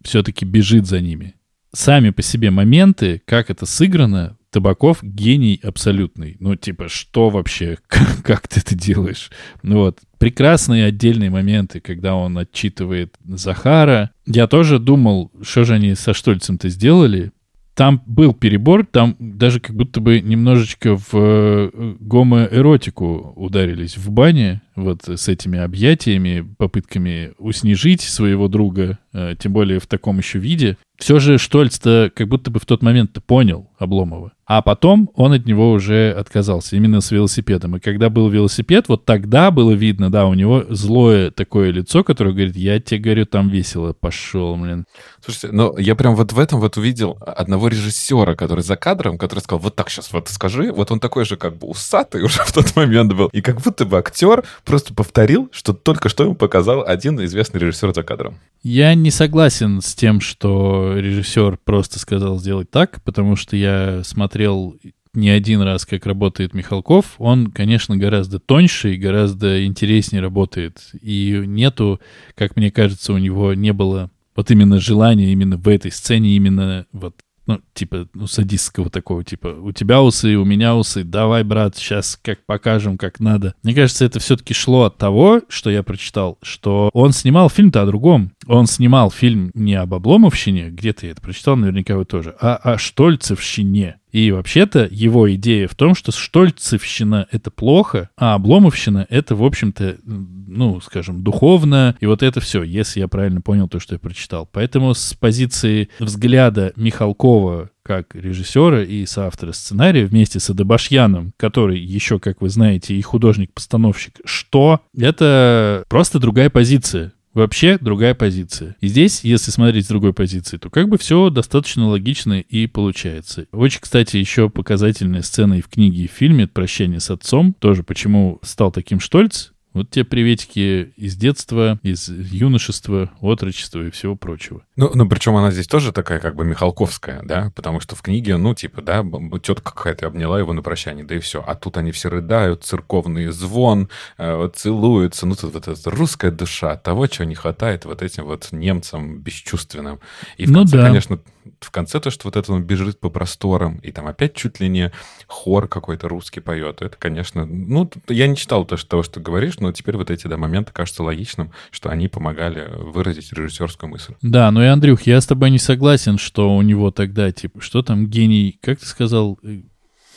все-таки бежит за ними. Сами по себе моменты, как это сыграно, Табаков гений абсолютный. Ну, типа, что вообще? Как, ты это делаешь? Ну вот, прекрасные отдельные моменты, когда он отчитывает Захара. Я тоже думал, что же они со Штольцем-то сделали, там был перебор, там даже как будто бы немножечко в э, гомоэротику ударились в бане, вот с этими объятиями, попытками уснижить своего друга, э, тем более в таком еще виде. Все же Штольц-то как будто бы в тот момент-то понял Обломова. А потом он от него уже отказался, именно с велосипедом. И когда был велосипед, вот тогда было видно, да, у него злое такое лицо, которое говорит, я тебе говорю, там весело, пошел, блин. Слушайте, ну я прям вот в этом вот увидел одного режиссера, который за кадром, который сказал, вот так сейчас вот скажи, вот он такой же как бы усатый уже в тот момент был. И как будто бы актер просто повторил, что только что ему показал один известный режиссер за кадром. Я не согласен с тем, что режиссер просто сказал сделать так, потому что я смотрел не один раз, как работает Михалков, он, конечно, гораздо тоньше и гораздо интереснее работает. И нету, как мне кажется, у него не было вот именно желания именно в этой сцене именно вот ну, типа, ну, садистского такого, типа, у тебя усы, у меня усы, давай, брат, сейчас как покажем, как надо. Мне кажется, это все-таки шло от того, что я прочитал, что он снимал фильм-то о другом. Он снимал фильм не об Обломовщине, где-то я это прочитал, наверняка вы тоже, а о Штольцевщине. И вообще-то его идея в том, что Штольцевщина — это плохо, а Обломовщина — это, в общем-то, ну, скажем, духовно, и вот это все, если я правильно понял то, что я прочитал. Поэтому с позиции взгляда Михалкова как режиссера и соавтора сценария вместе с Адабашьяном, который еще, как вы знаете, и художник-постановщик, что это просто другая позиция Вообще другая позиция. И здесь, если смотреть с другой позиции, то как бы все достаточно логично и получается. Очень, кстати, еще показательная сцена и в книге, и в фильме «Прощание с отцом». Тоже почему стал таким Штольц, вот те приветики из детства, из юношества, отрочества и всего прочего. Ну, ну, причем она здесь тоже такая как бы Михалковская, да, потому что в книге, ну, типа, да, тетка какая-то обняла его на прощание, да и все. А тут они все рыдают, церковный звон, э, целуются. Ну, тут вот эта русская душа, того, чего не хватает вот этим вот немцам бесчувственным. И в Ну конце, да. конечно, в конце то, что вот это он бежит по просторам, и там опять чуть ли не хор какой-то русский поет. Это, конечно, ну, я не читал то, что, того, что говоришь, но теперь вот эти, да, моменты кажутся логичным, что они помогали выразить режиссерскую мысль. Да, ну и, Андрюх, я с тобой не согласен, что у него тогда, типа, что там, гений, как ты сказал? Э,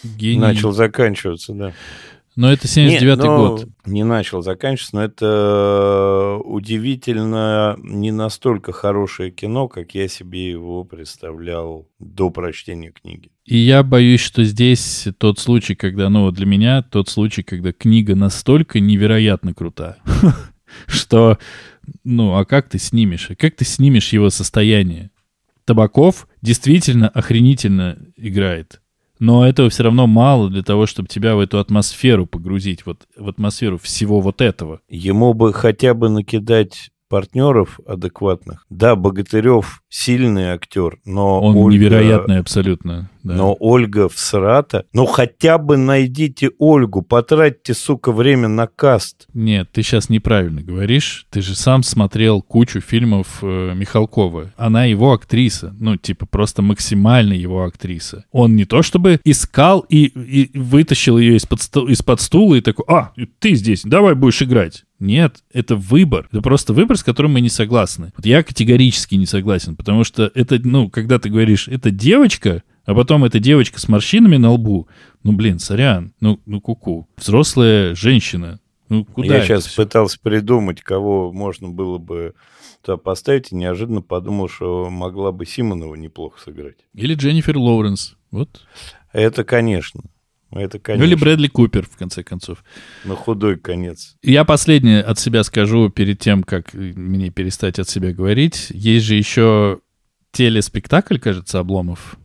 Гений... Начал заканчиваться, да. Но это 79-й Не, ну, год. Не начал заканчиваться, но это удивительно не настолько хорошее кино, как я себе его представлял до прочтения книги. И я боюсь, что здесь тот случай, когда, ну, вот для меня тот случай, когда книга настолько невероятно крута, что, ну, а как ты снимешь? Как ты снимешь его состояние? Табаков действительно охренительно играет. Но этого все равно мало для того, чтобы тебя в эту атмосферу погрузить, вот в атмосферу всего вот этого. Ему бы хотя бы накидать партнеров адекватных. Да, Богатырев сильный актер, но Он Ольга- невероятный абсолютно. да. Но Ольга всрата. Ну хотя бы найдите Ольгу, потратьте, сука, время на каст. Нет, ты сейчас неправильно говоришь. Ты же сам смотрел кучу фильмов э, Михалкова. Она его актриса. Ну, типа, просто максимально его актриса. Он не то чтобы искал и, и вытащил ее из-под, из-под стула и такой, а, ты здесь, давай будешь играть. Нет, это выбор. Это просто выбор, с которым мы не согласны. Вот я категорически не согласен, потому что это, ну, когда ты говоришь, это девочка, а потом эта девочка с морщинами на лбу, ну, блин, сорян, ну, ну, куку. Взрослая женщина, ну, куда Я сейчас всё? пытался придумать, кого можно было бы туда поставить, и неожиданно подумал, что могла бы Симонова неплохо сыграть. Или Дженнифер Лоуренс. Вот. Это, конечно. Это, Ну, конечно. Или Брэдли Купер, в конце концов. На худой конец. Я последнее от себя скажу перед тем, как мне перестать от себя говорить. Есть же еще телеспектакль, кажется, Обломов.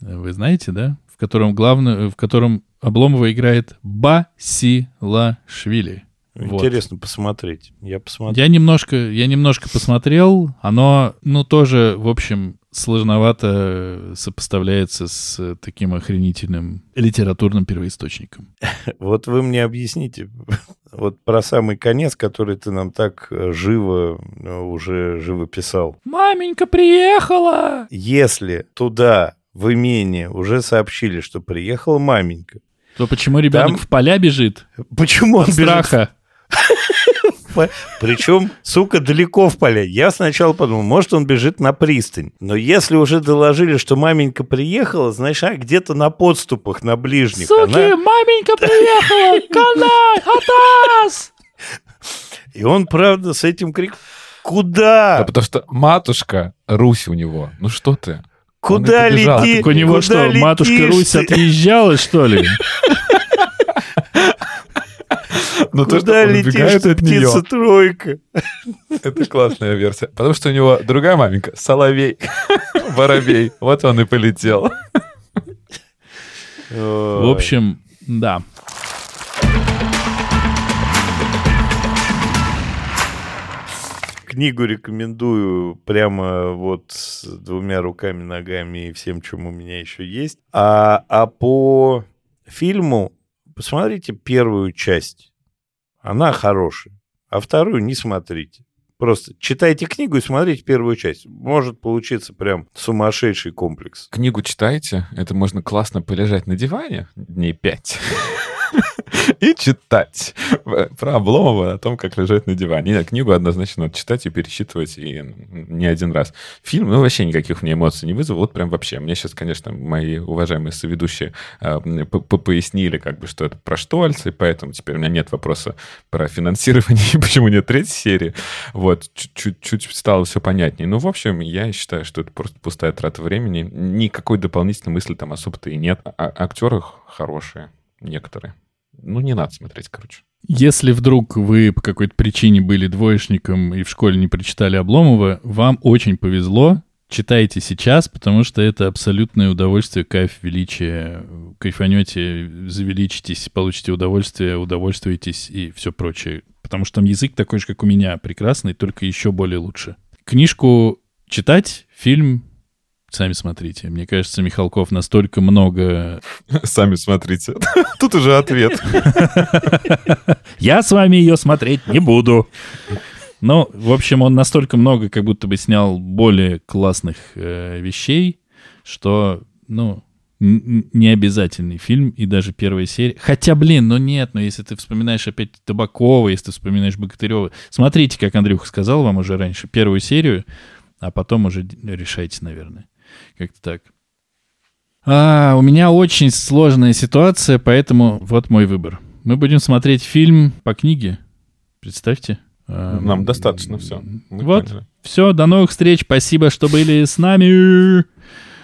Вы знаете, да? В котором главное, в котором Обломова играет Басилашвили. Вот. Интересно посмотреть. Я посмотрю. Я немножко, я немножко посмотрел. Оно, ну, тоже, в общем, сложновато сопоставляется с таким охренительным литературным первоисточником. Вот вы мне объясните, вот про самый конец, который ты нам так э, живо э, уже живописал. Маменька приехала! Если туда, в имение, уже сообщили, что приехала маменька, То почему ребенок Там- в поля бежит? почему он От бежит страха. Причем, сука, далеко в поле. Я сначала подумал, может, он бежит на пристань. Но если уже доложили, что маменька приехала, значит, она где-то на подступах, на ближних. Она- маменька приехала! Канай! Атас! И он, правда, с этим криком Да «Куда? потому что матушка Русь у него. Ну что ты? Куда лети? Так у него Куда что, матушка летишь Русь ты? отъезжала, что ли? Ну то, что он убегает от нее. птица тройка? Это классная версия. Потому что у него другая маменька, Соловей, Воробей. Вот он и полетел. В общем, да. Книгу рекомендую прямо вот с двумя руками, ногами и всем, чем у меня еще есть. А, а по фильму посмотрите первую часть. Она хорошая. А вторую не смотрите. Просто читайте книгу и смотрите первую часть. Может получиться прям сумасшедший комплекс. Книгу читайте, это можно классно полежать на диване дней пять и читать про Обломова о том, как лежать на диване. Нет, книгу однозначно надо читать и пересчитывать и не один раз. Фильм, ну, вообще никаких меня эмоций не вызвал. Вот прям вообще. Мне сейчас, конечно, мои уважаемые соведущие п- пояснили, как бы, что это про Штольца, и поэтому теперь у меня нет вопроса про финансирование и почему нет третьей серии. Вот, чуть- чуть стало все понятнее. Ну, в общем, я считаю, что это просто пустая трата времени. Никакой дополнительной мысли там особо-то и нет. А актеры хорошие некоторые. Ну, не надо смотреть, короче. Если вдруг вы по какой-то причине были двоечником и в школе не прочитали Обломова, вам очень повезло. Читайте сейчас, потому что это абсолютное удовольствие, кайф, величие. Кайфанете, завеличитесь, получите удовольствие, удовольствуетесь и все прочее. Потому что там язык такой же, как у меня, прекрасный, только еще более лучше. Книжку читать, фильм Сами смотрите. Мне кажется, Михалков настолько много... Сами смотрите. Тут уже ответ. Я с вами ее смотреть не буду. Ну, в общем, он настолько много как будто бы снял более классных э, вещей, что, ну, не обязательный фильм и даже первая серия. Хотя, блин, ну нет, но если ты вспоминаешь опять Табакова, если ты вспоминаешь Богатырева, смотрите, как Андрюха сказал вам уже раньше, первую серию, а потом уже решайте, наверное. Как-то так. А, у меня очень сложная ситуация, поэтому вот мой выбор. Мы будем смотреть фильм по книге. Представьте. Нам достаточно все. Мы вот, поняли. все, до новых встреч. Спасибо, что были с нами.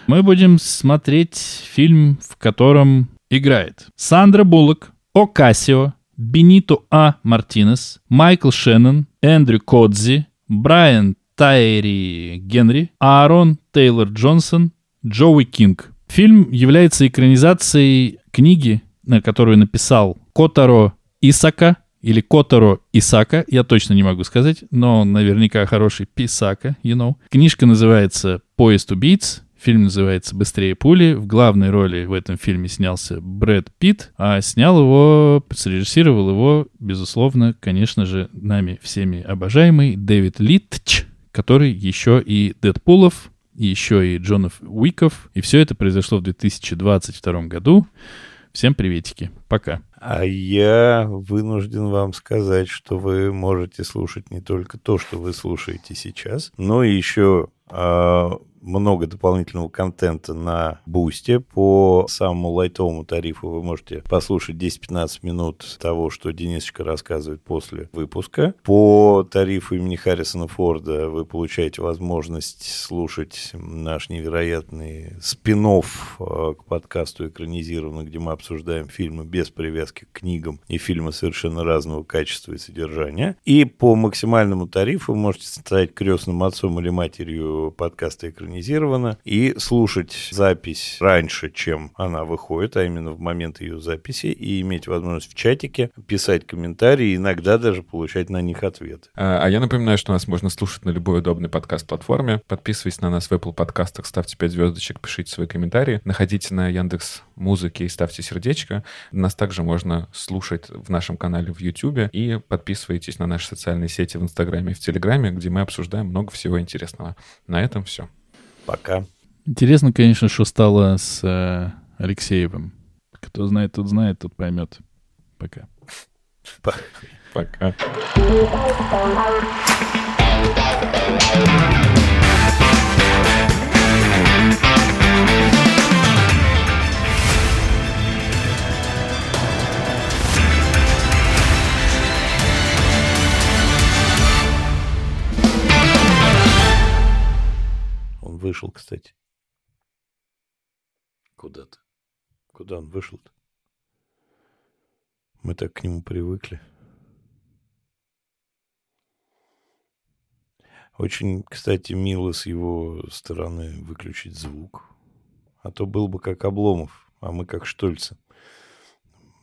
Мы будем смотреть фильм, в котором играет Сандра Буллок, Окасио, Бенито А. Мартинес, Майкл Шеннон, Эндрю Кодзи, Брайан Тайри Генри, Аарон Тейлор Джонсон, Джоуи Кинг. Фильм является экранизацией книги, на которую написал Котаро Исака, или Котаро Исака, я точно не могу сказать, но наверняка хороший Писака, you know. Книжка называется «Поезд убийц», Фильм называется «Быстрее пули». В главной роли в этом фильме снялся Брэд Питт, а снял его, срежиссировал его, безусловно, конечно же, нами всеми обожаемый Дэвид Литч, который еще и Дэдпулов, еще и Джонов Уиков. И все это произошло в 2022 году. Всем приветики. Пока. А я вынужден вам сказать, что вы можете слушать не только то, что вы слушаете сейчас, но еще а, много дополнительного контента на Бусте. По самому лайтовому тарифу вы можете послушать 10-15 минут того, что Денисочка рассказывает после выпуска. По тарифу имени Харрисона Форда вы получаете возможность слушать наш невероятный спин э, к подкасту экранизированный, где мы обсуждаем фильмы без привязки к книгам и фильмы совершенно разного качества и содержания. И по максимальному тарифу можете стать крестным отцом или матерью подкаста синхронизирована, и слушать запись раньше, чем она выходит, а именно в момент ее записи, и иметь возможность в чатике писать комментарии, иногда даже получать на них ответ. А, а я напоминаю, что нас можно слушать на любой удобной подкаст-платформе. Подписывайтесь на нас в Apple подкастах, ставьте 5 звездочек, пишите свои комментарии. Находите на Яндекс Музыке и ставьте сердечко. Нас также можно слушать в нашем канале в YouTube и подписывайтесь на наши социальные сети в Инстаграме и в Телеграме, где мы обсуждаем много всего интересного. На этом все. Пока. Интересно, конечно, что стало с э, Алексеевым. Кто знает, тот знает, тот поймет. Пока. Пока. Вышел, кстати. Куда-то. Куда он вышел-то? Мы так к нему привыкли. Очень, кстати, мило с его стороны выключить звук. А то был бы как Обломов, а мы как Штольца.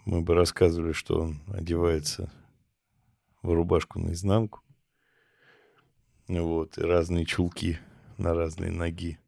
Мы бы рассказывали, что он одевается в рубашку наизнанку. Вот, и разные чулки на разные ноги.